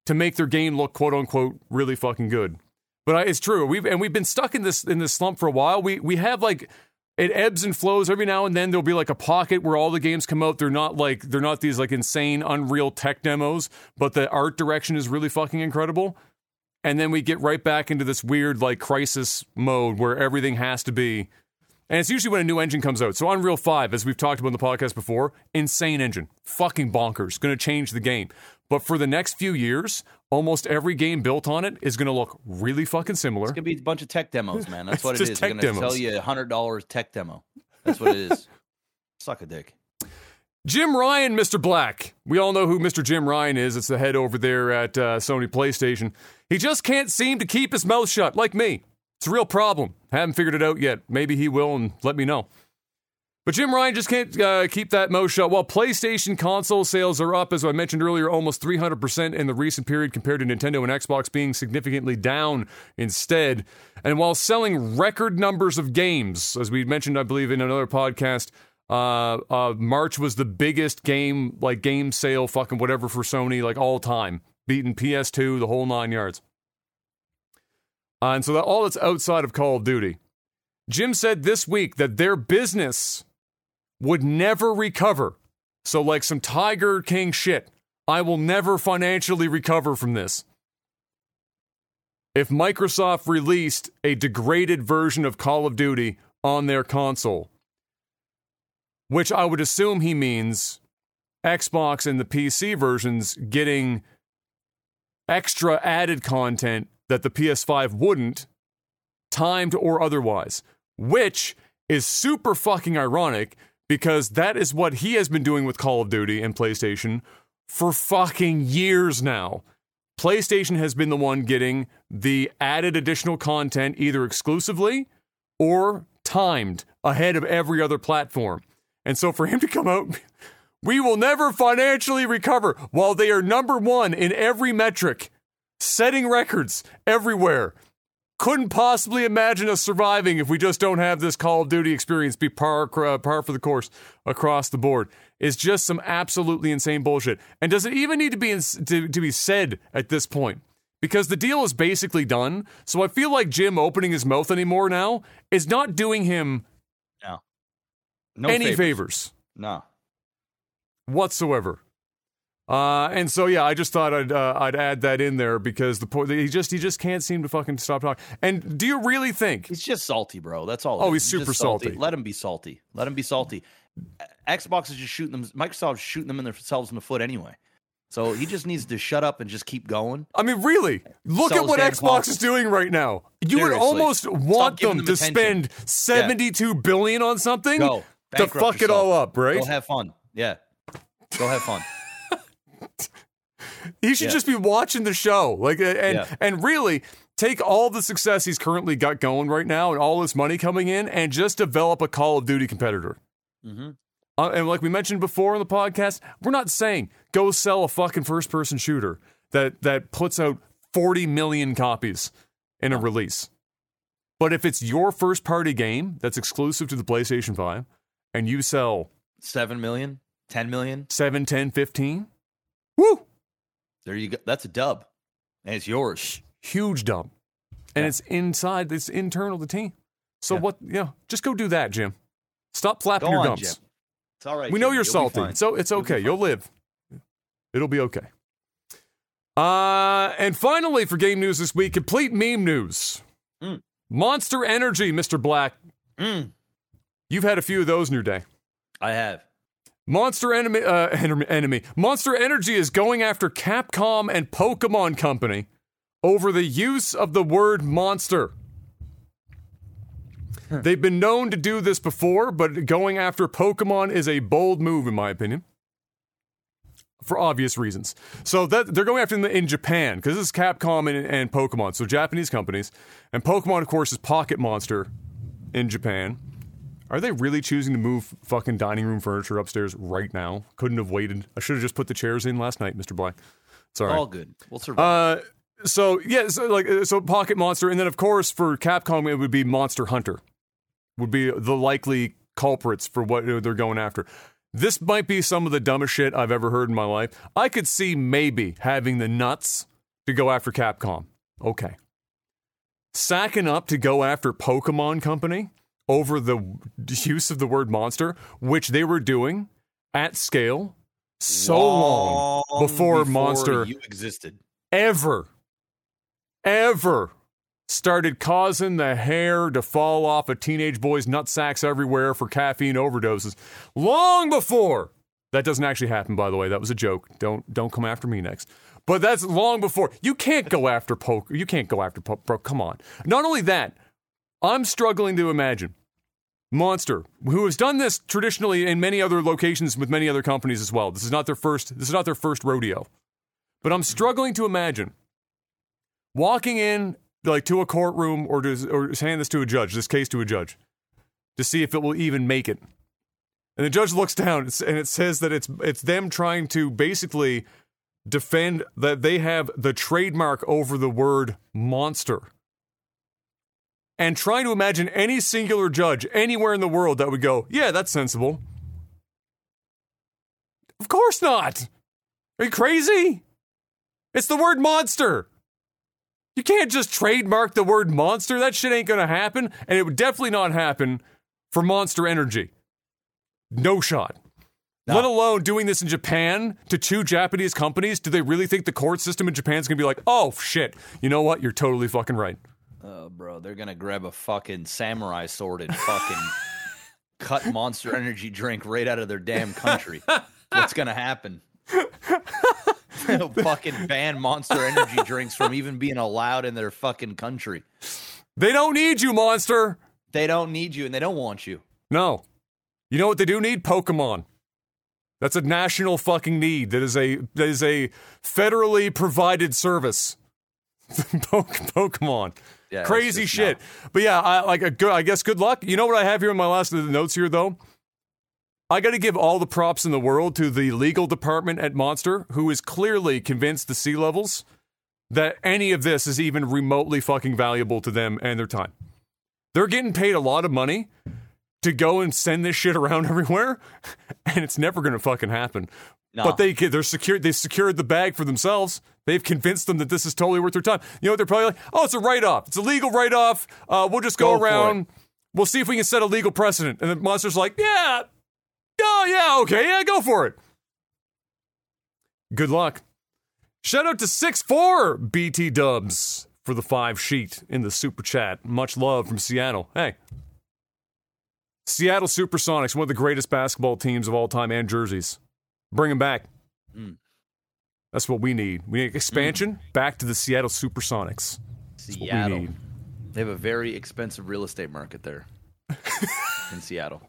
to make their game look quote unquote really fucking good. But I, it's true. We've and we've been stuck in this in this slump for a while. We we have like it ebbs and flows every now and then. There'll be like a pocket where all the games come out. They're not like they're not these like insane unreal tech demos but the art direction is really fucking incredible. And then we get right back into this weird like crisis mode where everything has to be. And it's usually when a new engine comes out. So unreal 5 as we've talked about in the podcast before insane engine. Fucking bonkers. To change the game but for the next few years almost every game built on it is going to look really fucking similar It's gonna be a bunch of tech demos, man. That's what it is. They're gonna demos. sell you a hundred dollars tech demo. That's what it is. Suck a dick. Jim Ryan, Mr. Black. We all know who Mr. Jim Ryan is. It's the head over there at uh, Sony PlayStation. He just can't seem to keep his mouth shut, like me. It's a real problem. Haven't figured it out yet. Maybe he will and let me know. But Jim Ryan just can't uh, keep that mouth shut. While PlayStation console sales are up, as I mentioned earlier, almost 300% in the recent period compared to Nintendo and Xbox being significantly down instead. And while selling record numbers of games, as we mentioned, I believe, in another podcast, uh, uh, March was the biggest game, like game sale, fucking whatever for Sony, like all time, beating PS2, the whole nine yards. Uh, and so that all that's outside of Call of Duty. Jim said this week that their business would never recover. So, like some Tiger King shit, I will never financially recover from this. If Microsoft released a degraded version of Call of Duty on their console, which I would assume he means Xbox and the PC versions getting extra added content that the PS5 wouldn't, timed or otherwise, which is super fucking ironic because that is what he has been doing with Call of Duty and PlayStation for fucking years now. PlayStation has been the one getting the added additional content either exclusively or timed ahead of every other platform. And so for him to come out, we will never financially recover while they are number one in every metric, setting records everywhere. Couldn't possibly imagine us surviving if we just don't have this Call of Duty experience be par, uh, par for the course across the board. Is just some absolutely insane bullshit. And does it even need to be in, to, to be said at this point? Because the deal is basically done. So I feel like Jim opening his mouth anymore now is not doing him No any favors. favors No. whatsoever. Uh, and so yeah, I just thought I'd uh, I'd add that in there because the po- he just he just can't seem to fucking stop talking. And do you really think? He's just salty, bro. That's all. Oh, is. he's super salty. Let him be salty. Let him be salty. Xbox is just shooting them. Microsoft's shooting them in themselves in the foot anyway. So he just needs to shut up and just keep going. I mean, really, look Sell at what Xbox is doing right now. You would almost want them them to attention. spend seventy-two billion on something Go. to fuck it all up, right? Go have fun. Yeah. Go have fun. He should Yeah. just be watching the show, like, and Yeah. and really take all the success he's currently got going right now and all this money coming in, and just develop a Call of Duty competitor. hmm Uh, and like we mentioned before on the podcast, we're not saying go sell a fucking first-person shooter that that puts out forty million copies in a release. But if it's your first-party game that's exclusive to the PlayStation Five, and you sell Seven million, ten million. 7, 10, 15, woo, There you go. That's a dub, and it's yours. huge dub. And Yeah. it's inside, it's internal to the team. So Yeah. what, you know, just go do that, Jim. Stop flapping Go your on, gums. Jim. It's all right. we know you're You'll salty. So it's okay. You'll live. It'll be okay. Uh, and finally, for game news this week, complete meme news. Mm. Monster Energy, Mr. Black. Mm, You've had a few of those in your day. I have. Monster enemy, uh, enemy, enemy. Monster Energy is going after Capcom and Pokemon Company over the use of the word monster. They've been known to do this before, but going after Pokemon is a bold move, in my opinion, for obvious reasons. So that they're going after them in Japan because this is Capcom and, and Pokemon, so Japanese companies, and Pokemon, of course, is Pocket Monster in Japan. Are they really choosing to move fucking dining room furniture upstairs right now? Couldn't have waited. I should have just put the chairs in last night, Mr. Black. It's all right. Good. We'll survive. Uh, so yeah, so like uh, so Pocket Monster, and then of course for Capcom it would be Monster Hunter, would be the likely culprits for what they're going after. This might be some of the dumbest shit I've ever heard in my life. I could see maybe having the nuts to go after Capcom. Okay. Sacking up to go after Pokemon Company over the use of the word monster, which they were doing at scale so long before Monster you existed. ever, ever started causing the hair to fall off a teenage boy's nutsacks everywhere for caffeine overdoses. Long before that doesn't actually happen, by the way. That was a joke. Don't don't come after me next. But that's long before. You can't go after poke. You can't go after poke. Bro, come on. Not only that, I'm struggling to imagine Monster, who has done this traditionally in many other locations with many other companies as well. This is not their first. This is not their first rodeo. But I'm struggling to imagine walking in like to a courtroom or to or hand this to a judge, this case to a judge, to see if it will even make it. And the judge looks down and it says that it's it's them trying to basically defend that they have the trademark over the word monster. And trying to imagine any singular judge anywhere in the world that would go, yeah, that's sensible. Of course not. Are you crazy? It's the word monster. You can't just trademark the word monster. That shit ain't gonna happen. And it would definitely not happen for Monster Energy. No shot. No. Let alone doing this in Japan to two Japanese companies. Do they really think the court system in Japan's gonna be like, oh shit, you know what? You're totally fucking right. Oh, bro, they're gonna grab a fucking samurai sword and fucking cut Monster Energy drink right out of their damn country. What's gonna happen? They'll fucking ban Monster Energy drinks from even being allowed in their fucking country. They don't need you, monster. They don't need you and they don't want you. No. You know what they do need? Pokemon. That's a national fucking need. That is a that is a federally provided service. Pokemon. Yeah, Crazy shit. But yeah, I like a good I guess good luck. You know what I have here in my last of the notes here though? I got to give all the props in the world to the legal department at Monster who is clearly convinced the sea levels that any of this is even remotely fucking valuable to them and their time. They're getting paid a lot of money to go and send this shit around everywhere, and it's never going to fucking happen. No. But they they're secured. They've secured the bag for themselves. They've convinced them that this is totally worth their time. You know what they're probably like? Oh, it's a write off. It's a legal write off. Uh, we'll just go, Go around. We'll see if we can set a legal precedent. And the monster's like, yeah, oh yeah, okay, yeah, go for it. Good luck. Shout out to six four BT Dubs for the five sheet in the super chat. Much love from Seattle. Hey. Seattle Supersonics, one of the greatest basketball teams of all time and jerseys. Bring them back. Mm. That's what we need. We need expansion mm. back to the Seattle Supersonics. That's Seattle. They have a very expensive real estate market there in Seattle.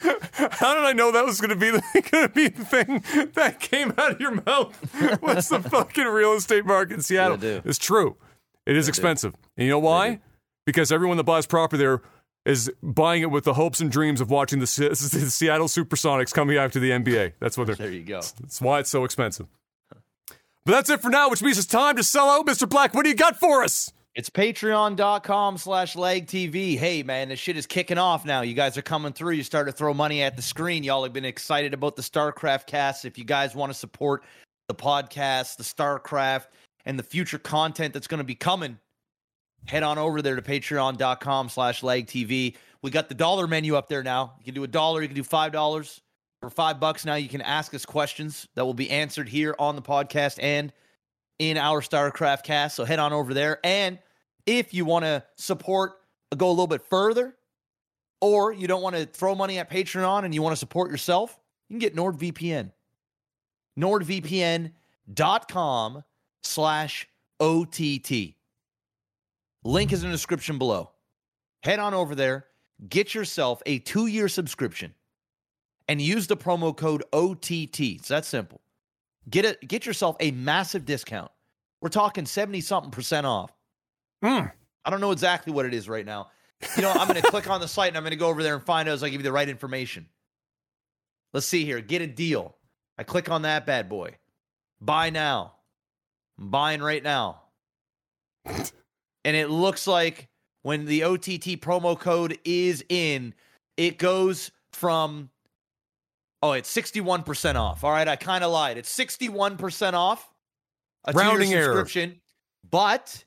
How did I know that was going to be the, going to be the thing that came out of your mouth? What's the fucking real estate market in Seattle? do. It's true. It is expensive. And you know why? Because everyone that buys property there is buying it with the hopes and dreams of watching the, the Seattle Supersonics coming after the NBA. That's what they're. There you go. That's why it's so expensive. But that's it for now, which means it's time to sell out, Mr. Black. What do you got for us? It's patreon.com slash lag TV. Hey, man, this shit is kicking off now. You guys are coming through. You start to throw money at the screen. Y'all have been excited about the StarCraft cast. If you guys want to support the podcast, the StarCraft, and the future content that's going to be coming, head on over there to patreon.com slash lag TV. We got the dollar menu up there now. You can do a dollar, you can do five dollars. For five bucks now, you can ask us questions that will be answered here on the podcast and in our StarCraft cast. So head on over there. And if you want to support, go a little bit further, or you don't want to throw money at Patreon and you want to support yourself, you can get NordVPN. NordVPN.com slash OTT. Link is in the description below. Head on over there, get yourself a two year subscription, and use the promo code OTT. It's that simple. Get it, get yourself a massive discount. We're talking 70 something percent off. Mm. I don't know exactly what it is right now. You know, I'm going to click on the site and I'm going to go over there and find out as I give you the right information. Let's see here. Get a deal. I click on that bad boy. Buy now. I'm buying right now. and it looks like when the OTT promo code is in, it goes from oh, it's 61% off. All right, I kind of lied. It's 61% off. A Rounding error. subscription, but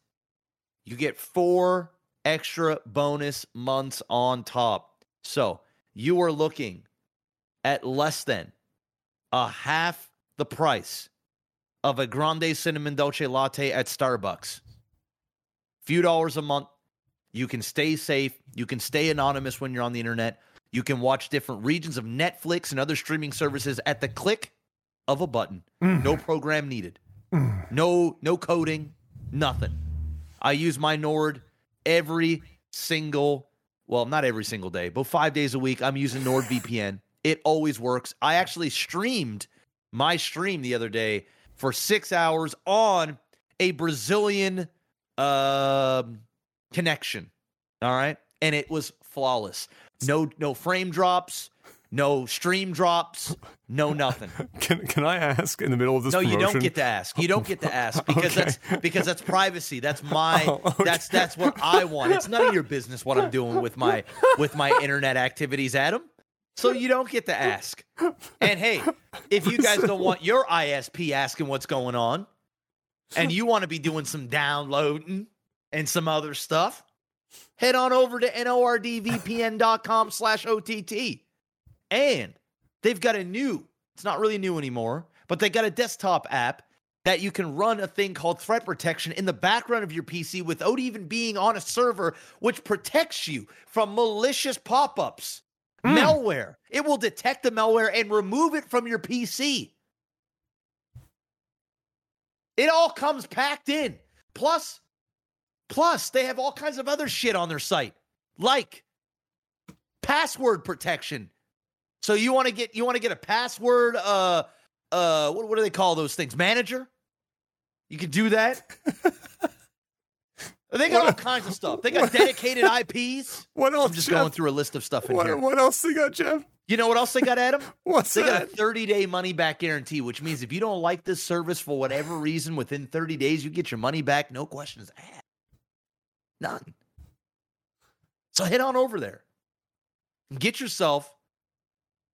you get four extra bonus months on top. So you are looking at less than a half the price of a grande cinnamon dolce latte at Starbucks. Few dollars a month. You can stay safe. You can stay anonymous when you're on the internet. You can watch different regions of Netflix and other streaming services at the click of a button. No program needed. No no coding, nothing. I use my Nord every single, well, not every single day, but five days a week. I'm using NordVPN. It always works. I actually streamed my stream the other day for six hours on a Brazilian um connection. All right. And it was flawless. No, no frame drops, no stream drops, no nothing. Can, can I ask in the middle of this No, you don't get to ask. You don't get to ask because Okay. that's because that's privacy. That's my Oh, okay. that's that's what I want. It's none of your business what I'm doing with my with my internet activities, Adam. So you don't get to ask. And hey, if you guys don't want your ISP asking what's going on, and you want to be doing some downloading and some other stuff, head on over to nordvpn.com slash OTT. And they've got a new, it's not really new anymore, but they got a desktop app that you can run a thing called threat protection in the background of your PC without even being on a server, which protects you from malicious pop ups, hmm. malware. It will detect the malware and remove it from your PC. It all comes packed in. Plus, plus they have all kinds of other shit on their site, like password protection. So you want to get you want to get a password uh uh what, what do they call those things? Manager? You can do that. they got all kinds of stuff. They got dedicated IPs. What else? I'm just Jeff? going through a list of stuff in What, here. what else they got, Jeff? You know what else they got, Adam? What's They got a 30 day money back guarantee, which means if you don't like this service for whatever reason, within 30 days, you get your money back, no questions asked. None. So head on over there and get yourself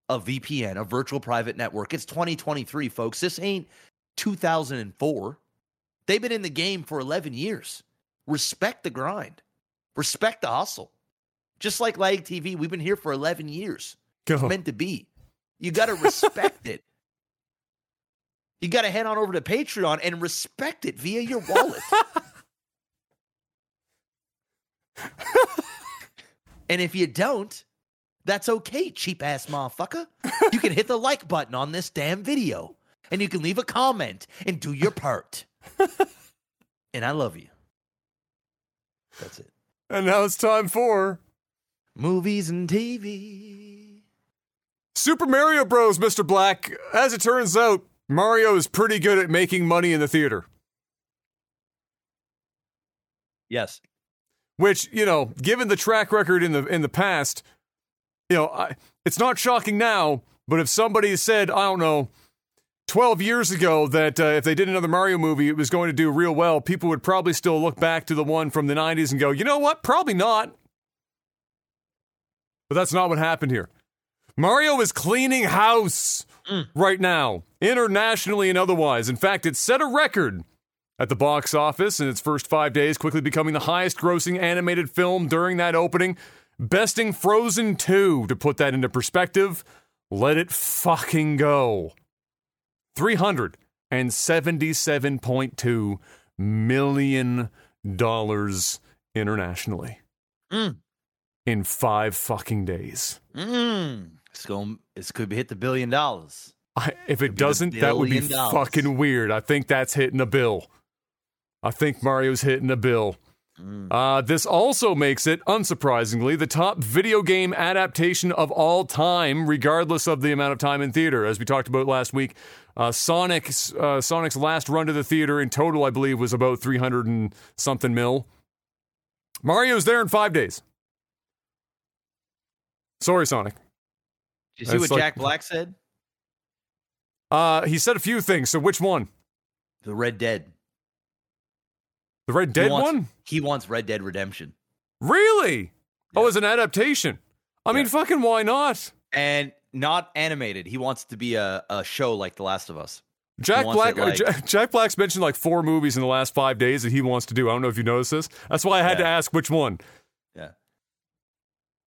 a VPN, a virtual private network. It's 2023, folks. This ain't 2004. They've been in the game for 11 years. Respect the grind, respect the hustle. Just like Lag TV, we've been here for 11 years Go. meant to be. You got to respect it. You got to head on over to Patreon and respect it via your wallet. and if you don't, that's okay, cheap ass motherfucker. You can hit the like button on this damn video. and you can leave a comment and do your part. and I love you. That's it. And now it's time for Movies and TV. Super Mario Bros. Mr. Black. As it turns out, Mario is pretty good at making money in the theater. Yes. Which you know, given the track record in the in the past, you know, I, it's not shocking now. But if somebody said, I don't know, 12 years ago that uh, if they did another Mario movie, it was going to do real well, people would probably still look back to the one from the 90s and go, you know what? Probably not. But that's not what happened here. Mario is cleaning house Mm. right now, internationally and otherwise. In fact, it set a record at the box office in its first five days, quickly becoming the highest grossing animated film during that opening, besting Frozen 2. To put that into perspective, let it fucking go. $377.2 million internationally Mm. in five fucking days. Mm. It's going. It's could be hit the billion dollars. I, if it doesn't, that would be dollars. fucking weird. I think that's hitting a bill. I think Mario's hitting a bill. Mm. Uh, this also makes it, unsurprisingly, the top video game adaptation of all time, regardless of the amount of time in theater. As we talked about last week, uh, Sonic's uh, Sonic's last run to the theater in total, I believe, was about three hundred and something mil. Mario's there in five days. Sorry, Sonic. Did you see That's what like- Jack Black said? Uh, he said a few things. So which one? The Red Dead. The Red He Dead wants- one? He wants Red Dead Redemption, Really? Oh, Yeah. as an adaptation. I mean, fucking why not? and not animated. He wants it to be a, a show like The Last of Us. Jack Black. like- Jack, Jack Black's mentioned like four movies in the last five days that he wants to do. I don't know if you noticed this. That's why I had to ask which one. Yeah.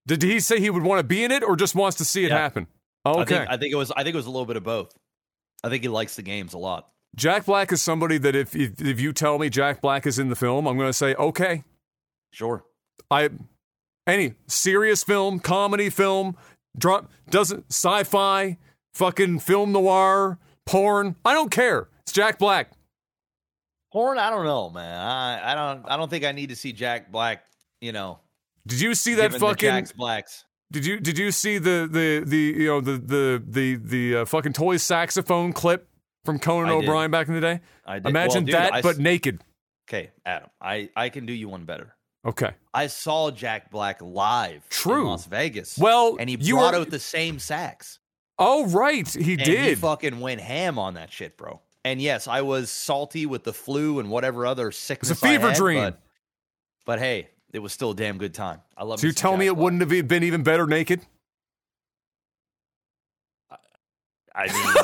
Did he say he would want to be in it, or just wants to see it Yeah. happen? Oh, I okay. think, I think it was. I think it was a little bit of both. I think he likes the games a lot. Jack Black is somebody that if, if if you tell me Jack Black is in the film, I'm going to say okay. Sure. I any serious film, comedy film, dra- doesn't sci-fi, fucking film noir, porn. I don't care. It's Jack Black. Porn, I don't know, man. I, I don't. I don't think I need to see Jack Black. You know, Did you see that fucking? Jack's Blacks. Did you did you see the the the you know the the the the uh, fucking toy saxophone clip from Conan I did. O'Brien back in the day? I did, Imagine well, dude, that, I but s- naked. okay, Adam. I I can do you one better. Okay. I saw Jack Black live True. in Las Vegas. Well, and he you brought were- out the same sax. Oh right, he And he did. fucking went ham on that shit, bro. And yes, I was salty with the flu and whatever other sickness. I fever had, dream. But, but hey, it was still a damn good time. I love. so you tell me it wouldn't have been even better naked? I mean,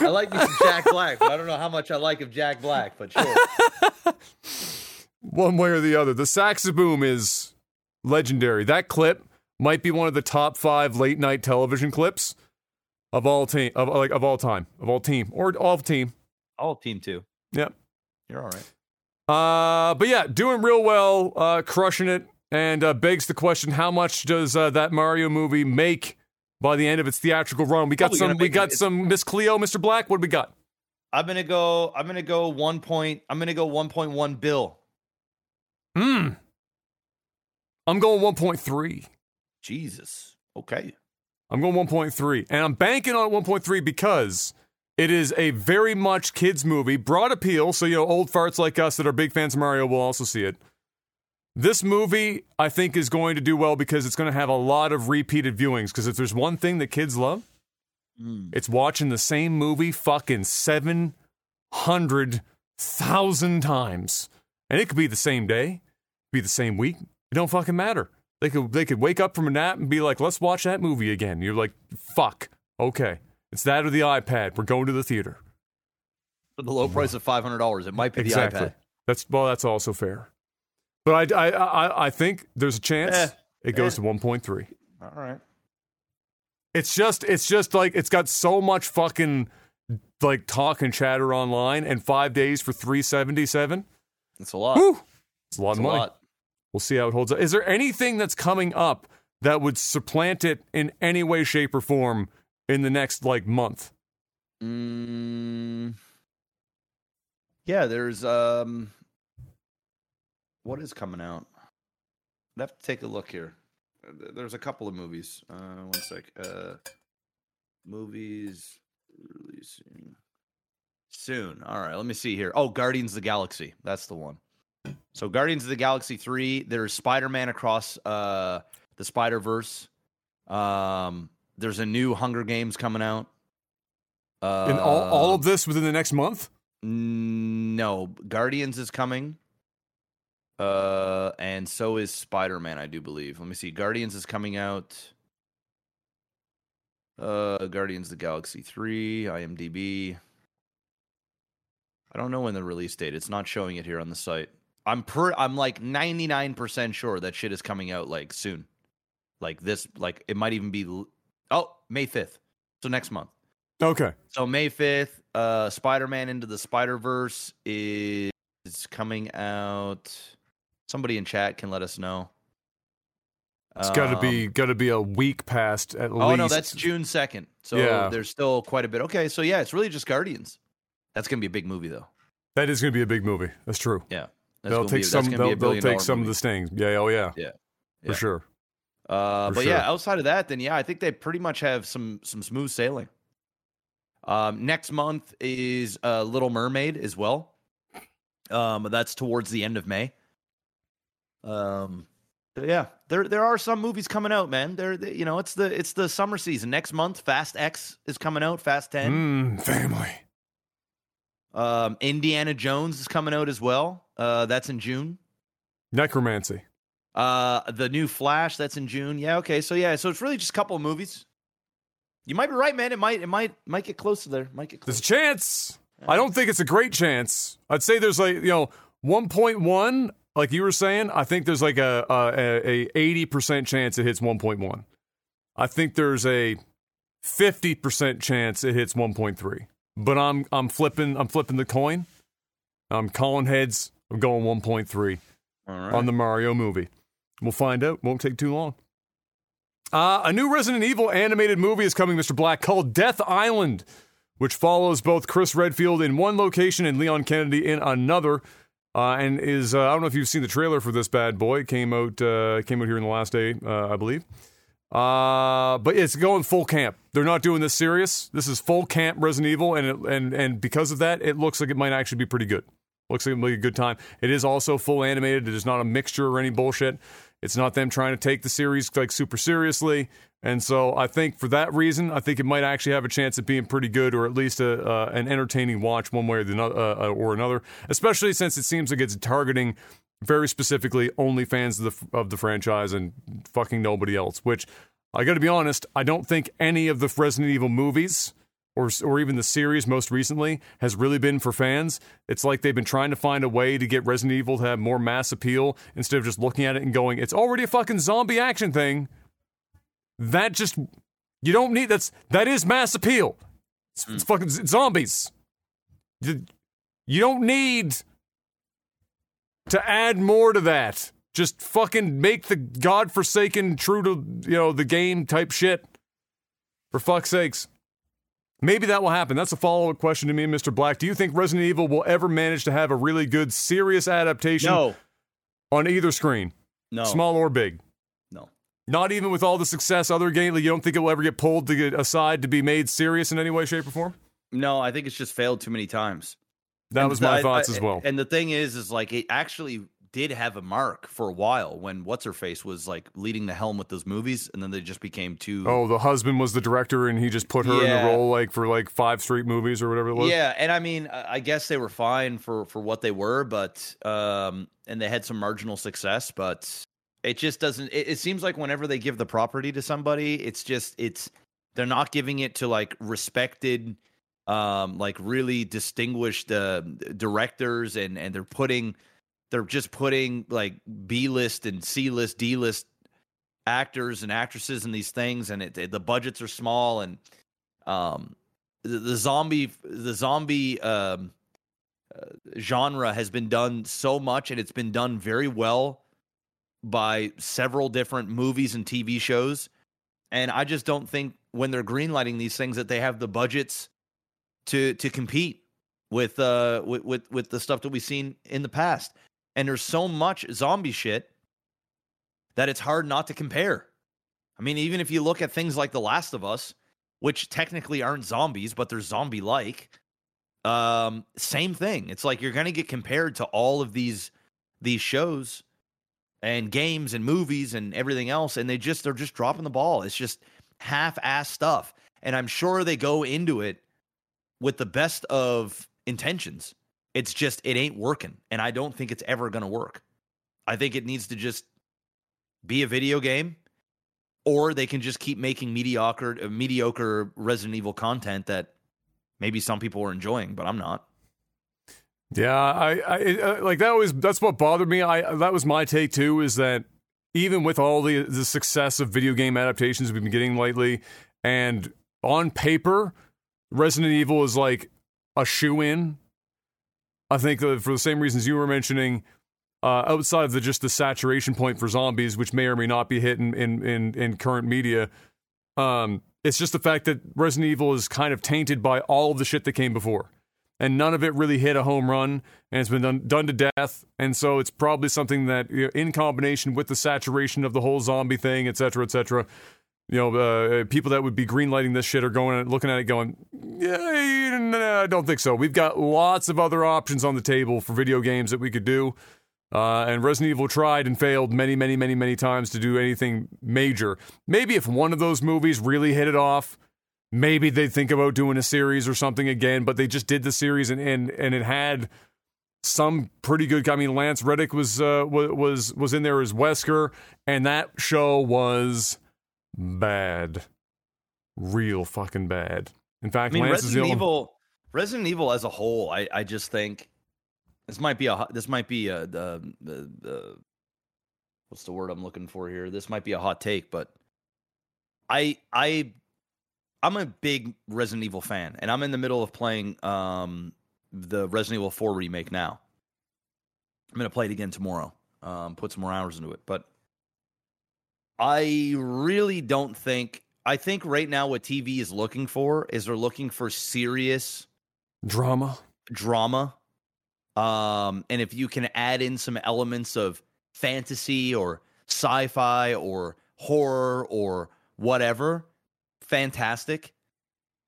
I like me some Jack Black, but I don't know how much I like of Jack Black. But sure, One way or the other. The saxoboom is legendary. That clip might be one of the top five late night television clips of all team of like of all time of all team or all team. all team two. Yep. You're all right. Uh, but yeah, doing real well, uh, crushing it, and uh, begs the question: How much does uh, that Mario movie make by the end of its theatrical run? We got Probably some. We got it- some Miss Cleo, Mr. Black. What do we got? I'm gonna go. I'm gonna go one point. I'm gonna go one point one bill. Hmm. I'm going 1.3. Jesus. Okay. I'm going 1.3, and I'm banking on 1.3 because it is a very much kids movie, broad appeal. So you know, old farts like us that are big fans of Mario will also see it. This movie, I think, is going to do well because it's going to have a lot of repeated viewings. Because if there's one thing that kids love, Mm. it's watching the same movie fucking 700,000 times. And it could be the same day, be the same week. It don't fucking matter. They could they could wake up from a nap and be like, "Let's watch that movie again." You're like, "Fuck, okay, it's that or the iPad. We're going to the theater." For the low price of five hundred dollars, it might be exactly. the iPad. That's well, that's also fair. But I I I, I think there's a chance Eh, it goes eh. to 1.3. All right. It's just it's just like it's got so much fucking like talk and chatter online, and five days for 377. It's a lot. Whew, it's a lot It's of money. lot. We'll see how it holds up. Is there anything that's coming up that would supplant it in any way, shape, or form in the next like month? Mm, yeah, there's um, what is coming out? I'd have to take a look here. Uh, There's a couple of movies. Uh, one sec. Uh, movies releasing soon. All right, let me see here. Oh, Guardians of the Galaxy. That's the one. So Guardians of the Galaxy 3, there's Spider-Man across uh the Spider-Verse. Um there's a new Hunger Games coming out. Uh And all, all of this within the next month? no, Guardians is coming. Uh and so is Spider-Man, I do believe. Let me see. Guardians is coming out. Uh Guardians of the Galaxy 3, IMDb. I don't know when the release date. It's not showing it here on the site. I'm per I'm like 99% sure that shit is coming out like soon. Like this like it might even be Oh, May 5th. So next month. Okay. So May 5th, uh Spider-Man into the Spider-Verse is coming out. Somebody in chat can let us know. It's got to Um, be got to be a week past at least. Oh no, that's June 2nd. So Yeah. there's still quite a bit. Okay, so yeah, it's really just Guardians. That's going to be a big movie though. that is going to be a big movie. That's true. Yeah. That's they'll take be, some. They'll, they'll take some of the stings. Yeah. Oh yeah. Yeah. For sure. Uh, For but sure. yeah, outside of that, then yeah, I think they pretty much have some some smooth sailing. Um, next month is uh, Little Mermaid as well. Um, that's towards the end of May. Um, yeah, there there are some movies coming out, man. There, you know, it's the it's the summer season. Next month, Fast X is coming out. Fast Ten. Mm, family. Um, Indiana Jones is coming out as well. Uh, that's in June. Necromancy. Uh, the new Flash that's in June. Yeah, okay. So yeah, so it's really just a couple of movies. You might be right, man. It might it might might get close to there. Might get There's a chance. I don't think it's a great chance. I'd say there's like you know 1.1, like you were saying. I think there's like a a, a 80% chance it hits 1.1. I think there's a 50% chance it hits 1.3. But I'm I'm flipping I'm flipping the coin. I'm calling heads. I'm going 1.3 All right. on the Mario movie. We'll find out. Won't take too long. Uh, a new Resident Evil animated movie is coming, Mr. Black, called Death Island, which follows both Chris Redfield in one location and Leon Kennedy in another. Uh, and is uh, I don't know if you've seen the trailer for this bad boy. It came out uh, came out here in the last day, uh, I believe. Uh, but it's going full camp. They're not doing this serious. This is full camp Resident Evil, and it, and and because of that, it looks like it might actually be pretty good. Looks like it'll be a good time. It is also full animated. It is not a mixture or any bullshit. It's not them trying to take the series like super seriously. And so I think for that reason, I think it might actually have a chance at being pretty good, or at least a, uh, an entertaining watch one way or the uh, uh, or another. Especially since it seems like it's targeting very specifically only fans of the of the franchise and fucking nobody else. Which I got to be honest, I don't think any of the Resident Evil movies or or even the series most recently has really been for fans. It's like they've been trying to find a way to get Resident Evil to have more mass appeal instead of just looking at it and going, "It's already a fucking zombie action thing." That just you don't need that's that is mass appeal. It's, it's hmm. fucking z- zombies. You, you don't need to add more to that. Just fucking make the godforsaken, true to you know the game type shit. For fuck's sakes. Maybe that will happen. That's a follow up question to me, Mr. Black. Do you think Resident Evil will ever manage to have a really good, serious adaptation no, on either screen, no, small or big? no. Not even with all the success other games, like you don't think it will ever get pulled to get aside to be made serious in any way, shape, or form? No, I think it's just failed too many times. That And was my I- thoughts I- as well. And the thing is, is like it actually did have a mark for a while when what's her face was like leading the helm with those movies, and then they just became too. Oh, the husband was the director, and he just put her in the role like for like five straight movies or whatever it was. Yeah, and I mean, I I guess they were fine for for what they were, but um, and they had some marginal success, but it just doesn't. It, it seems like whenever they give the property to somebody, it's just it's they're not giving it to like respected, um, like really distinguished uh, directors, and and they're putting they're just putting like B list and C list, D list actors and actresses in these things, and it, the budgets are small and um the, the zombie the zombie um uh, genre has been done so much and it's been done very well by several different movies and TV shows and I just don't think when they're greenlighting these things that they have the budgets to to compete with uh with with, with the stuff that we've seen in the past. And there's so much zombie shit that it's hard not to compare. I mean, even if you look at things like The Last of Us, which technically aren't zombies, but they're zombie like, um, same thing. It's like you're gonna get compared to all of these these shows and games and movies and everything else, and they just they're just dropping the ball. It's just half-ass stuff. And I'm sure they go into it with the best of intentions. It's just it ain't working, and I don't think it's ever going to work. I think it needs to just be a video game, or they can just keep making mediocre uh, mediocre Resident Evil content that maybe some people are enjoying, but I'm not. Yeah, I, I uh, like that was that's what bothered me. I that was my take too. Is that even with all the the success of video game adaptations we've been getting lately, and on paper, Resident Evil is like a shoe in. I think that for the same reasons you were mentioning, uh, outside of the just the saturation point for zombies, which may or may not be hit in in, in, in current media, um, it's just the fact that Resident Evil is kind of tainted by all of the shit that came before. And none of it really hit a home run and it's been done, done to death. And so it's probably something that you know, in combination with the saturation of the whole zombie thing et cetera et cetera you know uh, people that would be greenlighting this shit are going and looking at it going yeah no, i don't think so we've got lots of other options on the table for video games that we could do uh, and Resident Evil tried and failed many, many, many, many times to do anything major. Maybe if one of those movies really hit it off, maybe they'd think about doing a series or something again, but they just did the series and and, and it had some pretty good I mean Lance Reddick was uh, was was in there as Wesker and that show was bad. Real fucking bad. In fact, I mean, Lance Resident is the Evil Resident Evil as a whole, I I just think this might be a this might be a the the, the what's the word I'm looking for here? This might be a hot take, but I I I'm a big Resident Evil fan, and I'm in the middle of playing um, the Resident Evil 4 remake now. I'm gonna play it again tomorrow. Um, put some more hours into it, but I really don't think. I think right now what TV is looking for is they're looking for serious drama, drama. Um, and if you can add in some elements of fantasy or sci-fi or horror or whatever, fantastic.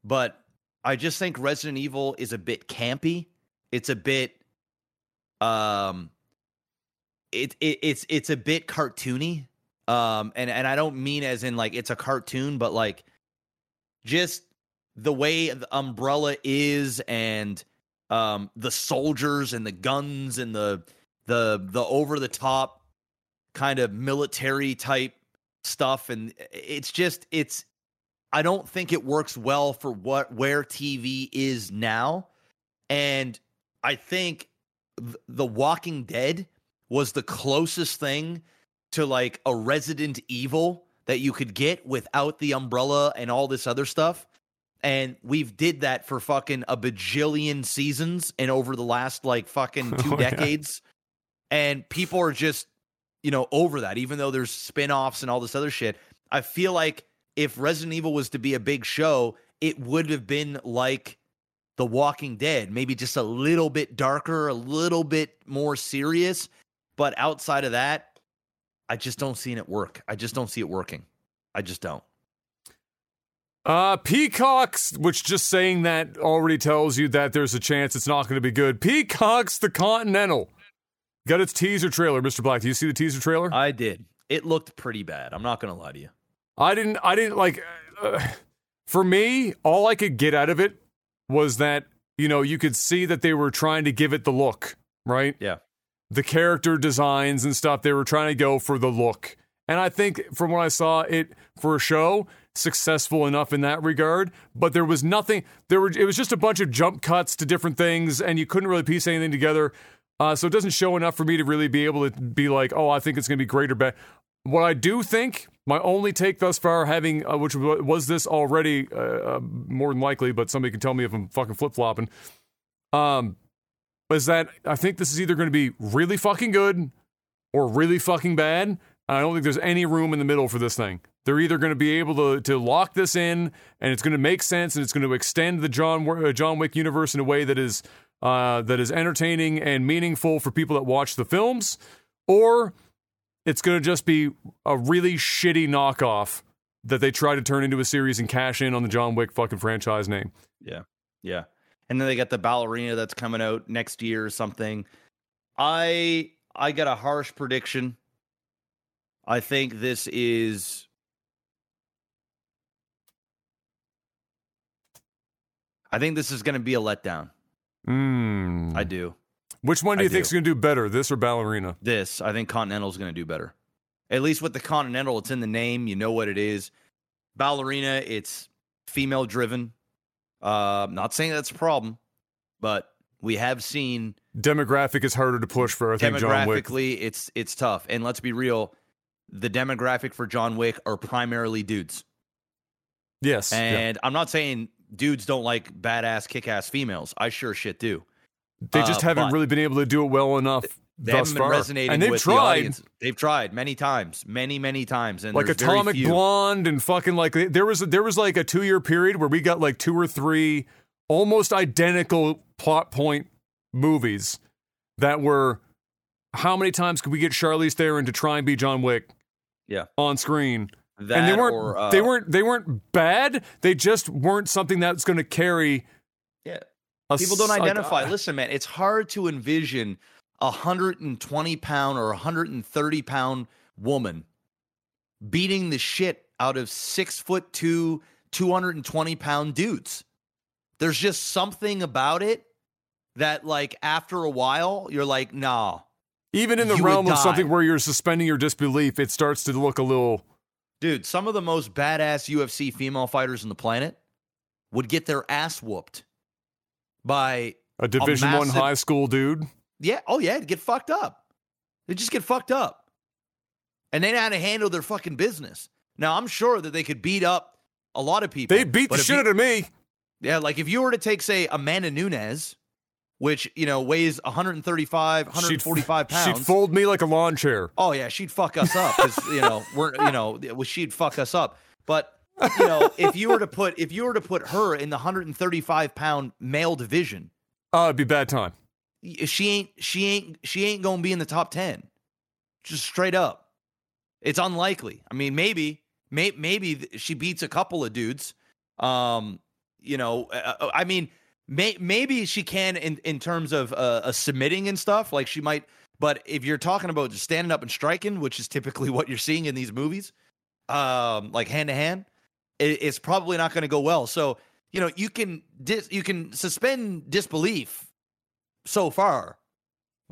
But I just think Resident Evil is a bit campy. It's a bit um it, it it's it's a bit cartoony. Um and and I don't mean as in like it's a cartoon, but like just the way the umbrella is and um the soldiers and the guns and the the the over the top kind of military type stuff and it's just it's I don't think it works well for what where TV is now. And I think The Walking Dead was the closest thing to like a Resident Evil that you could get without the umbrella and all this other stuff. And we've did that for fucking a bajillion seasons and over the last like fucking two oh, decades. Yeah. And people are just, you know, over that, even though there's spin-offs and all this other shit. I feel like if Resident Evil was to be a big show, it would have been like The Walking Dead, maybe just a little bit darker, a little bit more serious. But outside of that, I just don't see it work. I just don't see it working. I just don't. Uh, Peacocks, which just saying that already tells you that there's a chance it's not going to be good. Peacocks, the Continental, got its teaser trailer. Mr. Black, do you see the teaser trailer? I did. It looked pretty bad. I'm not going to lie to you. I didn't. I didn't like. Uh, for me, all I could get out of it was that you know you could see that they were trying to give it the look, right? Yeah. The character designs and stuff. They were trying to go for the look, and I think from what I saw, it for a show successful enough in that regard. But there was nothing. There were. It was just a bunch of jump cuts to different things, and you couldn't really piece anything together. Uh, so it doesn't show enough for me to really be able to be like, oh, I think it's going to be great or bad. What I do think, my only take thus far, having uh, which was this already uh, uh, more than likely, but somebody can tell me if I'm fucking flip flopping. Um, is that I think this is either going to be really fucking good or really fucking bad. I don't think there's any room in the middle for this thing. They're either going to be able to to lock this in, and it's going to make sense, and it's going to extend the John uh, John Wick universe in a way that is uh, that is entertaining and meaningful for people that watch the films, or it's going to just be a really shitty knockoff that they try to turn into a series and cash in on the John Wick fucking franchise name. Yeah. Yeah. And then they got the ballerina that's coming out next year or something. I I got a harsh prediction. I think this is I think this is going to be a letdown. Mm. I do. Which one do you think is going to do better, this or Ballerina? This, I think Continental's going to do better. At least with the Continental, it's in the name. You know what it is. Ballerina, it's female driven. Uh, not saying that's a problem, but we have seen Demographic is harder to push for, I think, John Wick. demographically it's it's tough. And let's be real, the demographic for John Wick are primarily dudes. Yes. yeah. And I'm not saying dudes don't like badass kick-ass females. I sure shit do. They just uh, haven't really been able to do it well enough They haven't been far. resonating and they've with the tried. audience. They've tried many times, many many times, and like there's very Atomic few. Blonde and fucking like there was there was like a two year period where we got like two or three almost identical plot point movies that were how many times could we get Charlize Theron to try and be John Wick Yeah. on screen That and they weren't or, uh, they weren't they weren't bad they just weren't something that's going to carry Yeah. People don't s- like, identify. uh, Listen, man, it's hard to envision a hundred and twenty pound or a hundred and thirty pound woman beating the shit out of six foot two, two hundred and twenty pound dudes. There's just something about it that, like, after a while, you're like, nah, even in the realm of die. something where you're suspending your disbelief it starts to look a little dude. Some of the most badass UFC female fighters on the planet would get their ass whooped by a division 1 massive- high school dude Yeah. Oh, yeah. Get fucked up. They just get fucked up. And they know how to handle their fucking business. Now, I'm sure that they could beat up a lot of people. they beat the shit out of me Yeah. Like if you were to take, say, Amanda Nunes, which, you know, weighs 135, 145 she'd, pounds. she'd fold me like a lawn chair oh, yeah. She'd fuck us up. Because, you know, we're, you know, she'd fuck us up. But, you know, if you were to put, if you were to put her in the 135 pound male division, uh it'd be bad time she ain't she ain't she ain't gonna be in the top 10 just straight up. It's unlikely. I mean maybe may, maybe she beats a couple of dudes um you know uh, uh, i mean may, maybe she can in in terms of uh, submitting and stuff like she might but if you're talking about just standing up and striking which is typically what you're seeing in these movies um like hand to hand it's probably not going to go well. So you know you can dis- you can suspend disbelief so far.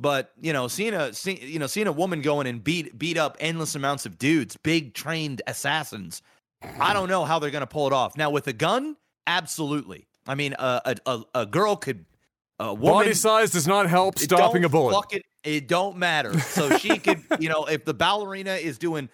But you know, seeing a see, you know seeing a woman going and beat beat up endless amounts of dudes, big trained assassins. I don't know how they're going to pull it off. Now with a gun, absolutely. I mean, a a, a, girl could a woman body size does not help it stopping a bullet fucking- it don't matter. So she could, you know, if the ballerina is doing,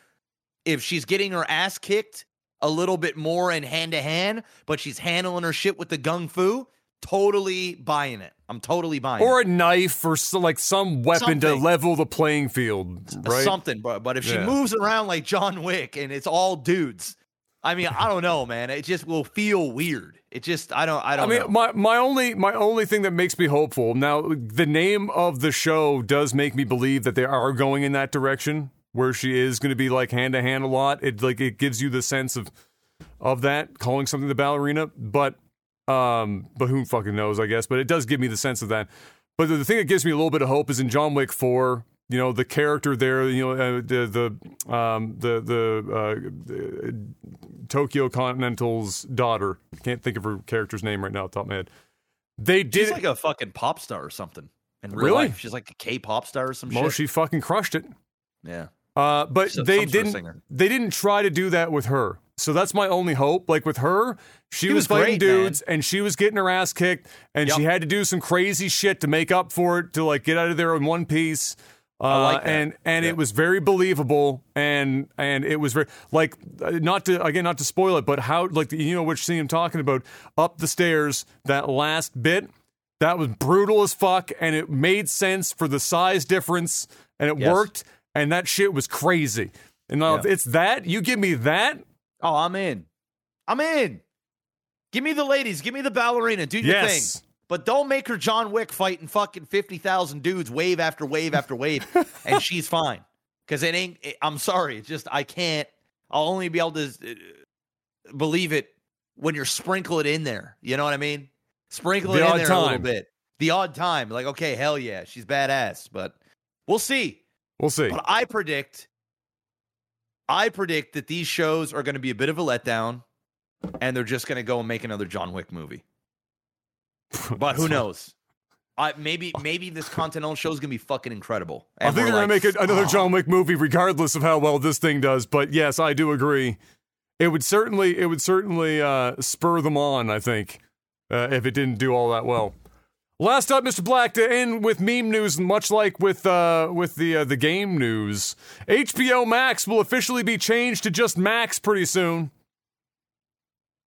if she's getting her ass kicked a little bit more in hand to hand, but she's handling her shit with the gun fu, totally buying it. I'm totally buying or it. a knife or so, like some weapon to level the playing field uh, right Something, but but if she Yeah. moves around like John Wick and it's all dudes, I mean, I don't know, man. It just will feel weird. It just, I don't, I I don't I mean, know. my my only my only thing that makes me hopeful now, the name of the show does make me believe that they are going in that direction, where she is going to be like hand to hand a lot. It like it gives you the sense of of that calling something the ballerina, but um, but who fucking knows? I guess, but it does give me the sense of that. But the, the thing that gives me a little bit of hope is in John Wick Four. You know the character there. You know uh, the the um, the the, uh, the Tokyo Continental's daughter. Can't think of her character's name right now, off the top of my head. They did She's like a fucking pop star or something. In real Really? life, she's like a K pop star or some well, shit. she fucking crushed it. yeah. Uh, but they some sort of didn't. They didn't try to do that with her. So that's my only hope. Like with her, she, She was, was fighting great, man. dudes, and she was getting her ass kicked, and she had to do some crazy shit to make up for it to like get out of there in one piece. Uh, like and and Yeah. it was very believable, and and it was very like not to again not to spoil it, but how like you know which scene I'm talking about up the stairs that last bit that was brutal as fuck, and it made sense for the size difference, and it Yes. worked, and that shit was crazy. And now if it's that, you give me that. Oh, I'm in. I'm in. Give me the ladies. Give me the ballerina. Do your Yes. thing. But don't make her John Wick fighting fucking 50,000 dudes wave after wave after wave. and she's fine. Because it ain't, it- I'm sorry. It's just, I can't, I'll only be able to uh, believe it when you're sprinkle it in there. You know what I mean? Sprinkle The it in there a little bit. The odd time. Like, okay, hell yeah, she's badass. But we'll see. We'll see. But I predict, I predict that these shows are going to be a bit of a letdown, and they're just going to go and make another John Wick movie. But who knows? I maybe maybe this Continental show is going to be fucking incredible. I think we're they're gonna make it another "Oh." John Wick movie, regardless of how well this thing does. But yes, I do agree. It would certainly, it would certainly uh, spur them on. I think uh, if it didn't do all that well. Last up, Mr. Black, to end with meme news, much like with uh, with the uh, the game news. HBO Max will officially be changed to just Max pretty soon.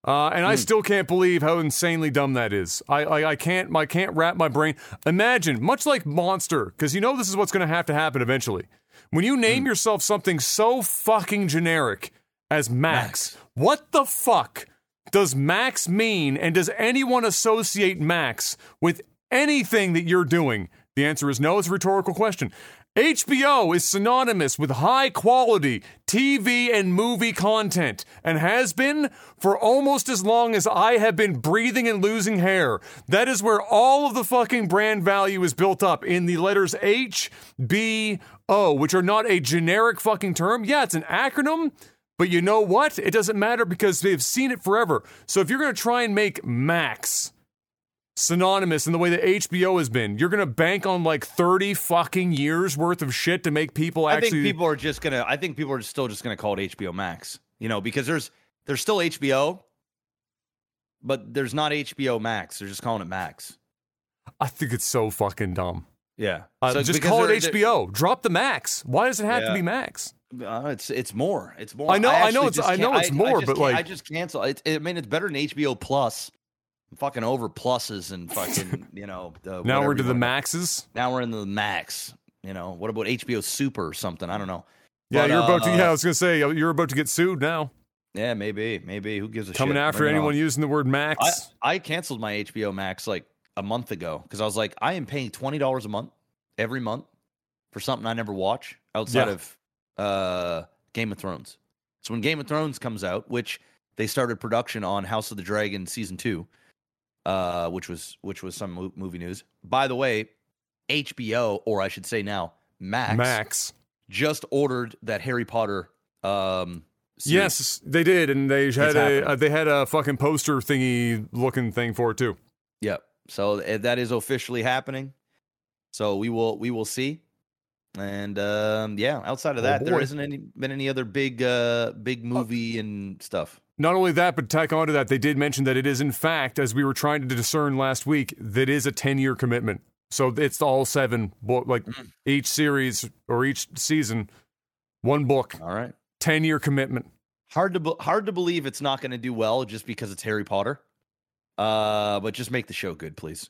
Uh, and I still can't believe how insanely dumb that is. I, I I can't I can't wrap my brain. Imagine, much like Monster, because you know this is what's going to have to happen eventually. When you name yourself something so fucking generic as Max, what the fuck does Max mean? And does anyone associate Max with anything that you're doing? The answer is no. It's a rhetorical question. HBO is synonymous with high quality TV and movie content and has been for almost as long as I have been breathing and losing hair. That is where all of the fucking brand value is built up in the letters H, B, O, which are not a generic fucking term. Yeah, it's an acronym, but you know what? It doesn't matter because they've seen it forever. So if you're going to try and make Max synonymous in the way that HBO has been. You're going to bank on like 30 fucking years worth of shit to make people actually. I think people are just gonna. I think people are still just gonna call it HBO Max. You know, because there's there's still HBO, but there's not HBO Max. They're just calling it Max. I think it's so fucking dumb. Yeah, Uh, So just call it HBO. Drop the Max. Why does it have to be Max? Uh, it's it's more. It's more. I know- I know it's- I know it's more, just but, like- I just cancel. It, I mean, it's better than HBO Plus. I'm fucking over pluses and fucking you know. Now The, whatever we're to the Maxes. Now we're in the Max. You know what about HBO Super or something? I don't know. Yeah, But, you're about to. uh, Yeah, I was gonna say you're about to get sued now. Yeah, maybe, maybe. Who gives a Coming shit? after Bring anyone using the word Max. I, I canceled my HBO Max like a month ago because I was like, I am paying twenty dollars a month every month for something I never watch outside Yeah. of uh, Game of Thrones. So when Game of Thrones comes out, which they started production on House of the Dragon season two, uh, which was which was some mo- movie news. By the way, HBO or I should say now Max, Max. just ordered that Harry Potter. Um, series. Yes, they did, and they had a uh, they had a fucking poster thingy looking thing for it too. Yep. So uh, that is officially happening. So we will we will see. And um, yeah, outside of Oh, that, there boy. isn't any been any other big uh big movie and stuff. Not only that, but tack onto that, they did mention that it is, in fact, as we were trying to discern last week, that is a 10 year commitment. So it's all seven, like Mhm. each series or each season, one book, All right. 10 year commitment. Hard to be- hard to believe it's not going to do well just because it's Harry Potter. Uh, but just make the show good, please.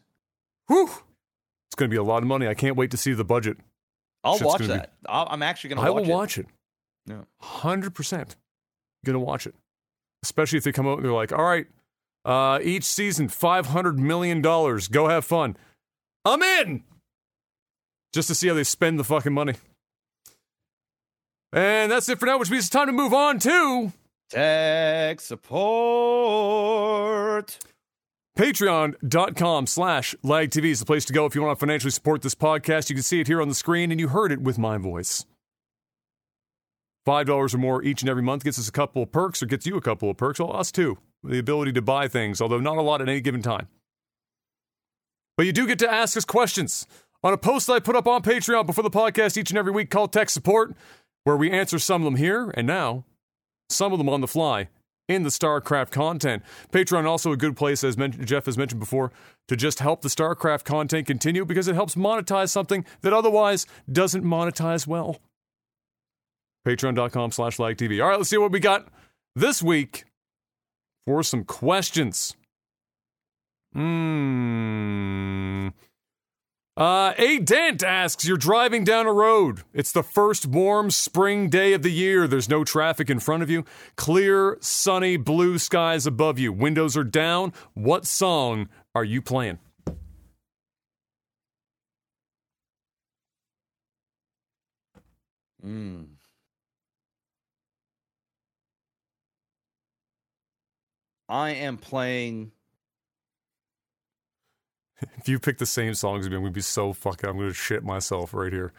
Whew! It's going to be a lot of money. I can't wait to see the budget. I'll Shit's watch be- that. I'll, I'm actually going I to will watch it. I will watch it. Yeah. 100%. Going to watch it. Especially if they come out and they're like, all right, uh, each season, $500 million. Go have fun. I'm in! Just to see how they spend the fucking money. And that's it for now, which means it's time to move on to Tech support. patreon.com slash lagtv is the place to go if you want to financially support this podcast. You can see it here on the screen, and you heard it with my voice. $5 or more each and every month gets us a couple of perks or gets you a couple of perks. Well, us too. The ability to buy things, although not a lot at any given time. But you do get to ask us questions on a post that I put up on Patreon before the podcast each and every week called Tech Support, where we answer some of them here and now, some of them on the fly in the StarCraft content. Patreon also a good place, as men- Jeff has mentioned before, to just help the StarCraft content continue because it helps monetize something that otherwise doesn't monetize well. Patreon.com slash LagTV. All right, let's see what we got this week for some questions. Hmm. Uh, a Dent asks, You're driving down a road. It's the first warm spring day of the year. There's no traffic in front of you. Clear, sunny, blue skies above you. Windows are down. What song are you playing? Mm. I am playing. If you pick the same songs as me, I'm to be so fucking, I'm going to shit myself right here.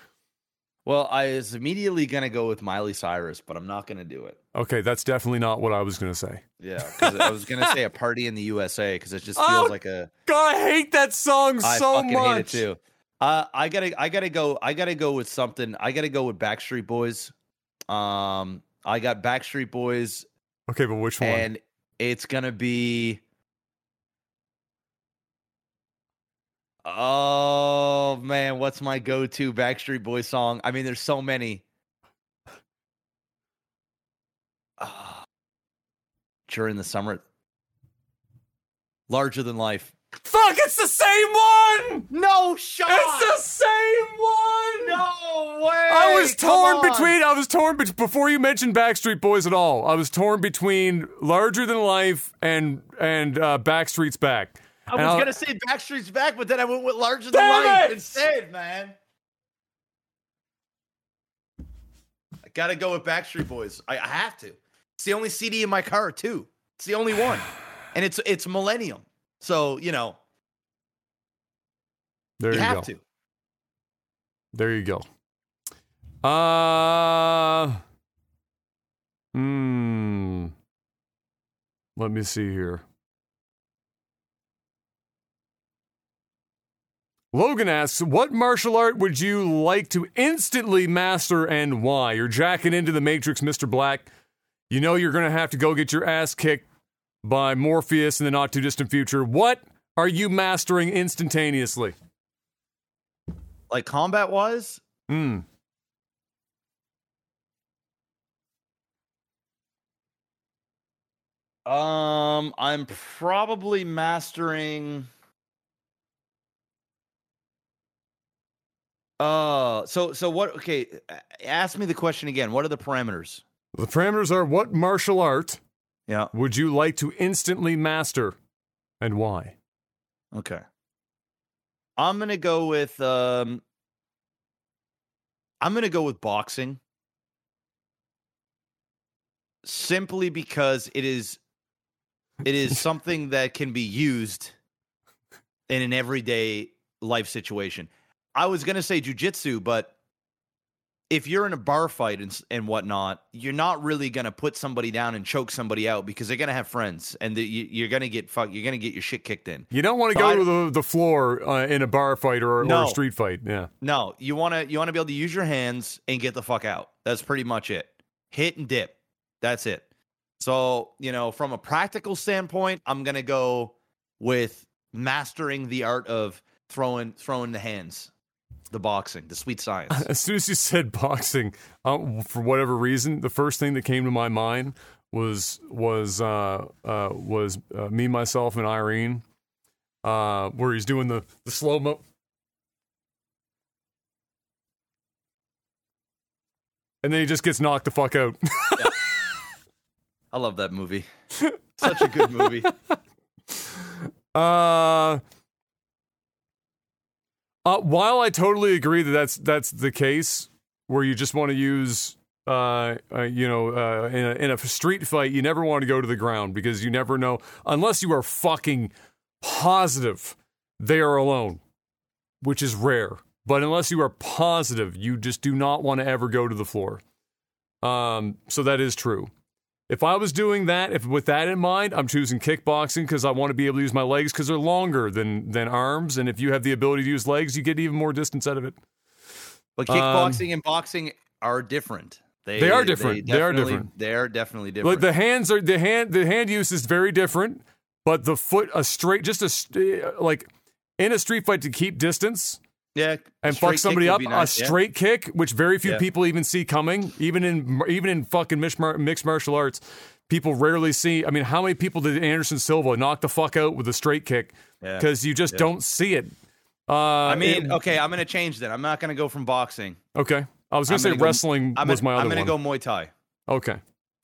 Well, I was immediately gonna go with Miley Cyrus, but I'm not gonna do it. Okay, that's definitely not what I was going to say. Yeah, because I was gonna say a party in the USA because it just feels Oh, like a. God, I hate that song I so fucking much. hate it too. Uh, I gotta, I gotta go. I gotta go with something. I gotta go with Backstreet Boys. Um, I got Backstreet Boys, Okay, but which one? and it's gonna be. Oh man, what's my go-to Backstreet Boys song? I mean, there's so many. During the summer, larger than life. Fuck, it's the same one! No shot. It's the same one! no way. I was torn between. I was torn bet before you mentioned Backstreet Boys at all. I was torn between Larger Than Life and and uh, Backstreet's Back. I And was I'll- gonna say Backstreet's back, but then I went with larger than life it! instead, man. I gotta go with Backstreet Boys. I, I have to. It's the only CD in my car too. It's the only one, and it's it's Millennium. So you know There you, you, have go. to. There you go. Uh. Hmm. Let me see here. Logan asks, "What martial art would you like to instantly master and why?" You're jacking into the Matrix, Mr. Black. You know you're gonna have to go get your ass kicked by Morpheus in the not too distant future. What are you mastering instantaneously? Like combat wise, Hmm. um, I'm probably mastering. Uh, so so what? Okay, ask me the question again. What are the parameters? The parameters are what martial art Yeah. would you like to instantly master and why? Okay. I'm gonna go with um I'm gonna go with boxing. Simply because it is it is something that can be used in an everyday life situation. I was gonna say jujitsu, but if you're in a bar fight and, and whatnot, you're not really gonna put somebody down and choke somebody out because they're gonna have friends and the, you, you're gonna get fuck. You're gonna get your shit kicked in. You don't want to So go to the, the floor uh, in a bar fight or, or a street fight. Yeah. No, you want to you want to be able to use your hands and get the fuck out. That's pretty much it. Hit and dip. That's it. So, you know, from a practical standpoint, I'm going to go with mastering the art of throwing throwing the hands. The boxing, the sweet science. As soon as you said boxing, um, for whatever reason, the first thing that came to my mind was was uh, uh, was uh, me, myself, and Irene, uh, where he's doing the the slow mo. And then he just gets knocked the fuck out. I love that movie. Such a good movie. Uh, uh, while I totally agree that that's that's the case, where you just want to use, uh, uh you know, uh, in a, in a street fight, you never want to go to the ground because you never know unless you are fucking positive they are alone, which is rare. But unless you are positive, you just do not want to ever go to the floor. Um, so that is true. If I was doing that, if with that in mind, I'm choosing kickboxing because I want to be able to use my legs because they're longer than than arms, and if you have the ability to use legs, you get even more distance out of it. But Um, kickboxing and boxing are different. They they are different. They are definitely- different. They are definitely Like different. the hands are the hand the hand use is very different, but the foot a straight just a like in a street fight to keep distance yeah, and fuck somebody up nice, a yeah. straight kick, which very few Yeah. people even see coming, even in even in fucking mixed, martial arts. People rarely see. I mean, how many people did Anderson Silva knock the fuck out with a straight kick? Yeah. Because you just Yeah. don't see it. Uh, I mean, it- okay, I'm gonna change that. I'm not gonna go from boxing. okay. I was gonna I'm say gonna wrestling I'm was gonna, my other I'm gonna one. go Muay Thai Okay,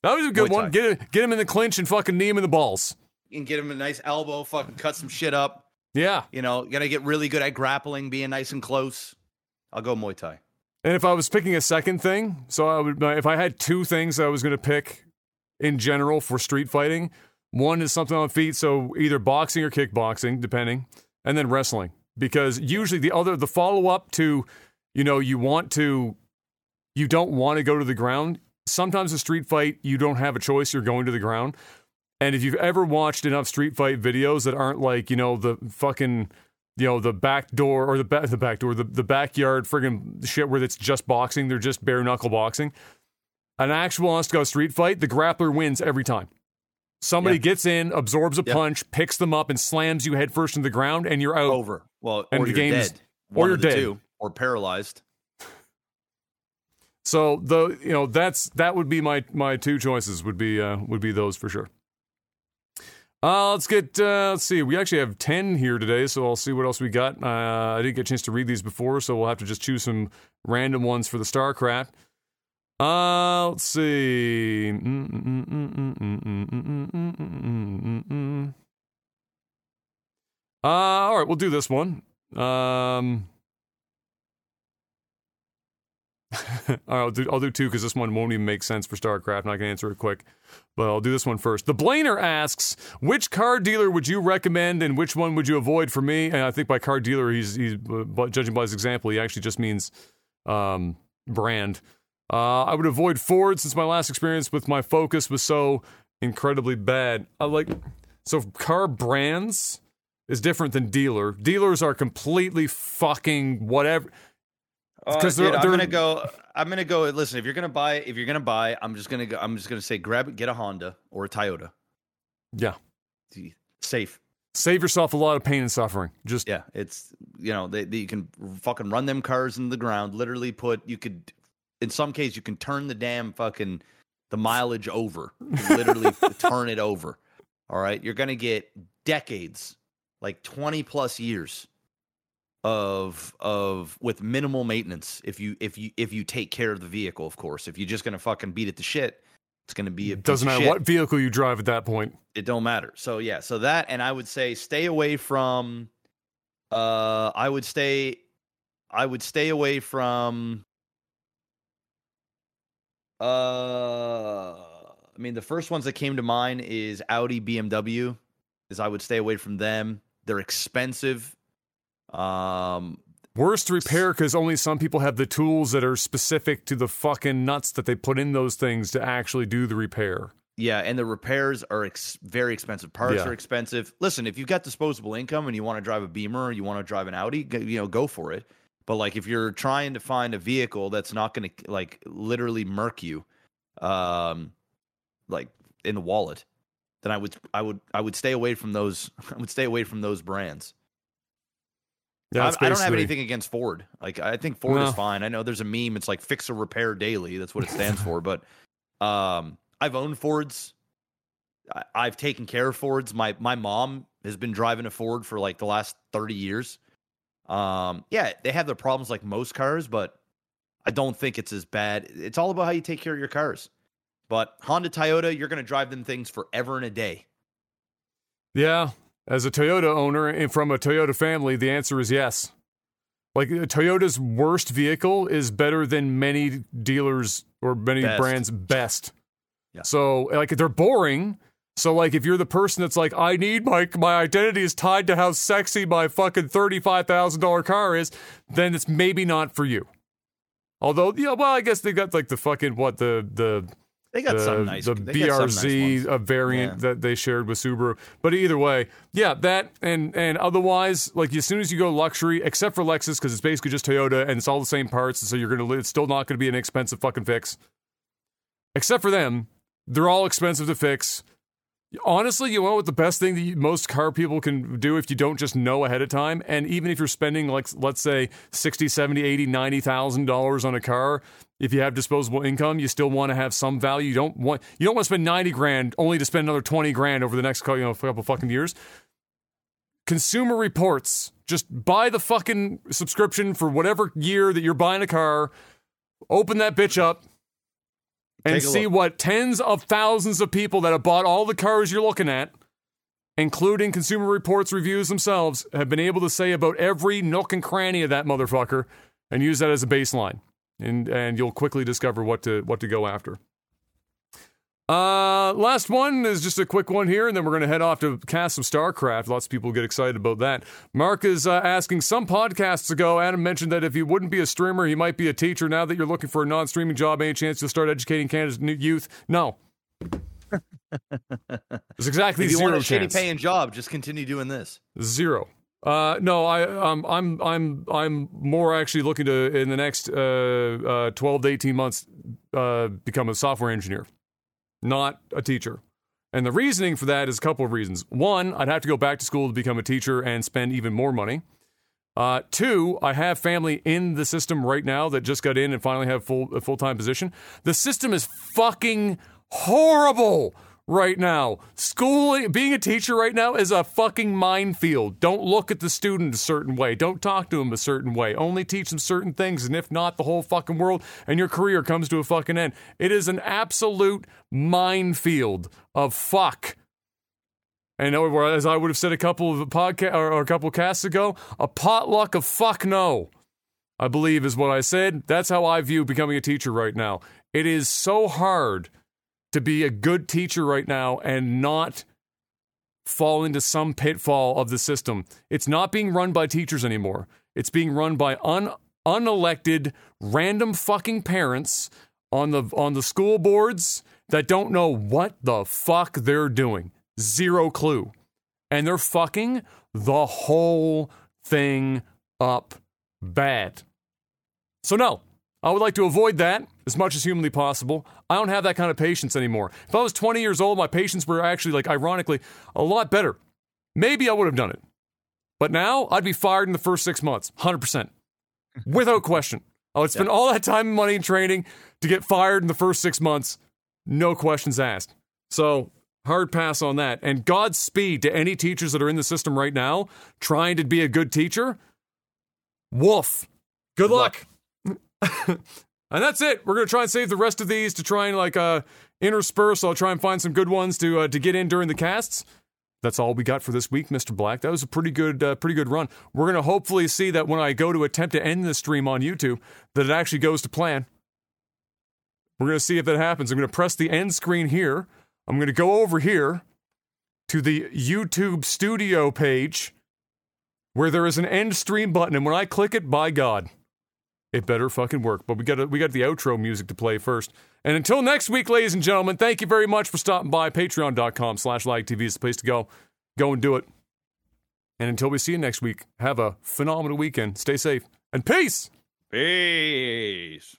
that was a good Muay one. Thai. Get get him in the clinch and fucking knee him in the balls. and get him a nice elbow. Fucking cut some shit up. Yeah. You know, gonna get really good at grappling, being nice and close. I'll go Muay Thai. And if I was picking a second thing, so I would, uh, if I had two things I was going to pick in general for street fighting, one is something on feet, so either boxing or kickboxing, depending, and then wrestling. Because usually the other, the follow up to, you know, you want to, you don't want to go to the ground. Sometimes a street fight, you don't have a choice, you're going to the ground. And if you've ever watched enough street fight videos that aren't like, you know, the fucking you know the back door or the back the back door the, the backyard friggin' shit where it's just boxing they're just bare knuckle boxing an actual honest to street fight the grappler wins every time somebody Yeah. gets in absorbs a Yeah. punch picks them up and slams you headfirst into the ground and you're out Over. Well, And or the you're game dead. or you're dead. two, or paralyzed. so the you know that's that would be my my two choices would be uh would be those for sure uh, let's get uh, let's see. We actually have ten here today, so I'll see what else we got. Uh, I didn't get a chance to read these before, so we'll have to just choose some random ones for the StarCraft. Uh, let's see. Uh, all right, we'll do this one. Um, I'll do, I'll do two because this one won't even make sense for StarCraft, and I can answer it quick. But I'll do this one first. The Blainer asks, which car dealer would you recommend and which one would you avoid for me? And I think by car dealer, he's, he's uh, judging by his example, he actually just means um, brand. Uh, I would avoid Ford since my last experience with my Focus was so incredibly bad. I like so car brands is different than dealer. Dealers are completely fucking whatever. Uh, 'Cause dude, I'm gonna go. I'm gonna go. Listen, if you're gonna buy, if you're gonna buy, I'm just gonna go. I'm just gonna say, grab it, get a Honda or a Toyota. Yeah, Safe. save yourself a lot of pain and suffering. Just Yeah, it's you know they, they you can fucking run them cars in the ground. Literally put you could, in some case you can turn the damn fucking the mileage over. Literally turn it over. All right, you're gonna get decades, like twenty plus years of of with minimal maintenance if you if you if you take care of the vehicle. Of course, if you're just gonna fucking beat it to shit, it's gonna be a doesn't matter shit what vehicle you drive at that point. it don't matter. So yeah, so that and I would say stay away from uh I would stay I would stay away from uh I mean the first ones that came to mind is Audi, BMW is I would stay away from them. They're expensive. Um Worst repair because only some people have the tools that are specific to the fucking nuts that they put in those things to actually do the repair. Yeah, and the repairs are ex- very expensive. Parts Yeah. are expensive. Listen, if you've got disposable income and you want to drive a Beamer or you want to drive an Audi, go, you know, go for it. But like, if you're trying to find a vehicle that's not going to like literally murk you, um, like in the wallet, then I would, I would, I would stay away from those. I would stay away from those brands. Yeah, I, I don't have anything against Ford. Like, I think Ford No. is fine. I know there's a meme. It's like fix or repair daily. That's what it stands for. But um, I've owned Fords. I, I've taken care of Fords. My my mom has been driving a Ford for like the last thirty years. Um, yeah, they have their problems like most cars, but I don't think it's as bad. It's all about how you take care of your cars. But Honda, Toyota, you're going to drive them things forever and a day. Yeah, as a Toyota owner and from a Toyota family, the answer is yes. Like Toyota's worst vehicle is better than many dealers or many Best. brands' best. Yeah. So like they're boring. So like if you're the person that's like, I need my my identity is tied to how sexy my fucking thirty five thousand dollar car is, then it's maybe not for you. Although yeah, well I guess they got like the fucking what the the They got the, some nice. the some nice BRZ a variant Yeah. that they shared with Subaru. But either way, yeah, that and and otherwise, like as soon as you go luxury, except for Lexus because it's basically just Toyota and it's all the same parts, so you're gonna it's still not gonna be an expensive fucking fix. Except for them, they're all expensive to fix. Honestly, you know what the best thing that you, most car people can do if you don't just know ahead of time, and even if you're spending like let's say 60, 70, 80, 90,000 dollars on a car, if you have disposable income, you still want to have some value. You don't want you don't want to spend 90 grand only to spend another 20 grand over the next couple, you know couple fucking years. Consumer Reports Just buy the fucking subscription for whatever year that you're buying a car. Open that bitch up and see look. what tens of thousands of people that have bought all the cars you're looking at, including Consumer Reports reviews themselves, have been able to say about every nook and cranny of that motherfucker and use that as a baseline. And and you'll quickly discover what to what to go after. Uh, last one is just a quick one here, and then we're going to head off to cast some StarCraft. Lots of people get excited about that. Mark is uh, asking some podcasts ago. Adam mentioned that if you wouldn't be a streamer, you might be a teacher. Now that you're looking for a non-streaming job, any chance you'll start educating Canada's new youth? No. There's exactly If you zero want a chance. shitty paying job, just continue doing this. Zero. Uh, no, I, um, I'm, I'm, I'm more actually looking to in the next uh, uh, 12 to 18 months uh, become a software engineer, not a teacher. And the reasoning for that is a couple of reasons. One, I'd have to go back to school to become a teacher and spend even more money. Uh, two, I have family in the system right now that just got in and finally have full a full time position. The system is fucking horrible right now. Schooling, being a teacher right now is a fucking minefield. Don't look at the student a certain way. Don't talk to him a certain way. Only teach them certain things, and if not, the whole fucking world and your career comes to a fucking end. It is an absolute minefield of fuck. And oh, as I would have said a couple of podcast or a couple casts ago, a potluck of fuck no. I believe is what I said. That's how I view becoming a teacher right now. It is so hard to be a good teacher right now and not fall into some pitfall of the system. It's not being run by teachers anymore. It's being run by un, unelected random fucking parents on the on the school boards that don't know what the fuck they're doing. Zero clue. And they're fucking the whole thing up bad. So no, I would like to avoid that as much as humanly possible. I don't have that kind of patience anymore. If I was 20 years old, my patience were actually, like, ironically, a lot better. Maybe I would have done it. But now I'd be fired in the first six months, 100%. Without question. I would spend all that time and money and training to get fired in the first six months, no questions asked. So, hard pass on that. And Godspeed to any teachers that are in the system right now trying to be a good teacher. Woof. Good luck. and that's it. We're gonna try and save the rest of these to try and like uh intersperse. I'll try and find some good ones to uh, to get in during the casts. That's all we got for this week, Mr. Black. That was a pretty good, uh, pretty good run. We're gonna hopefully see that when I go to attempt to end this stream on YouTube, that it actually goes to plan. We're gonna see if that happens. I'm gonna press the end screen here. I'm gonna go over here to the YouTube Studio page where there is an end stream button, and when I click it, by God, it better fucking work. But we got we got the outro music to play first. And until next week, ladies and gentlemen, thank you very much for stopping by. Patreon.com slash LagTV is the place to go. Go and do it. And until we see you next week, have a phenomenal weekend. Stay safe and peace. Peace.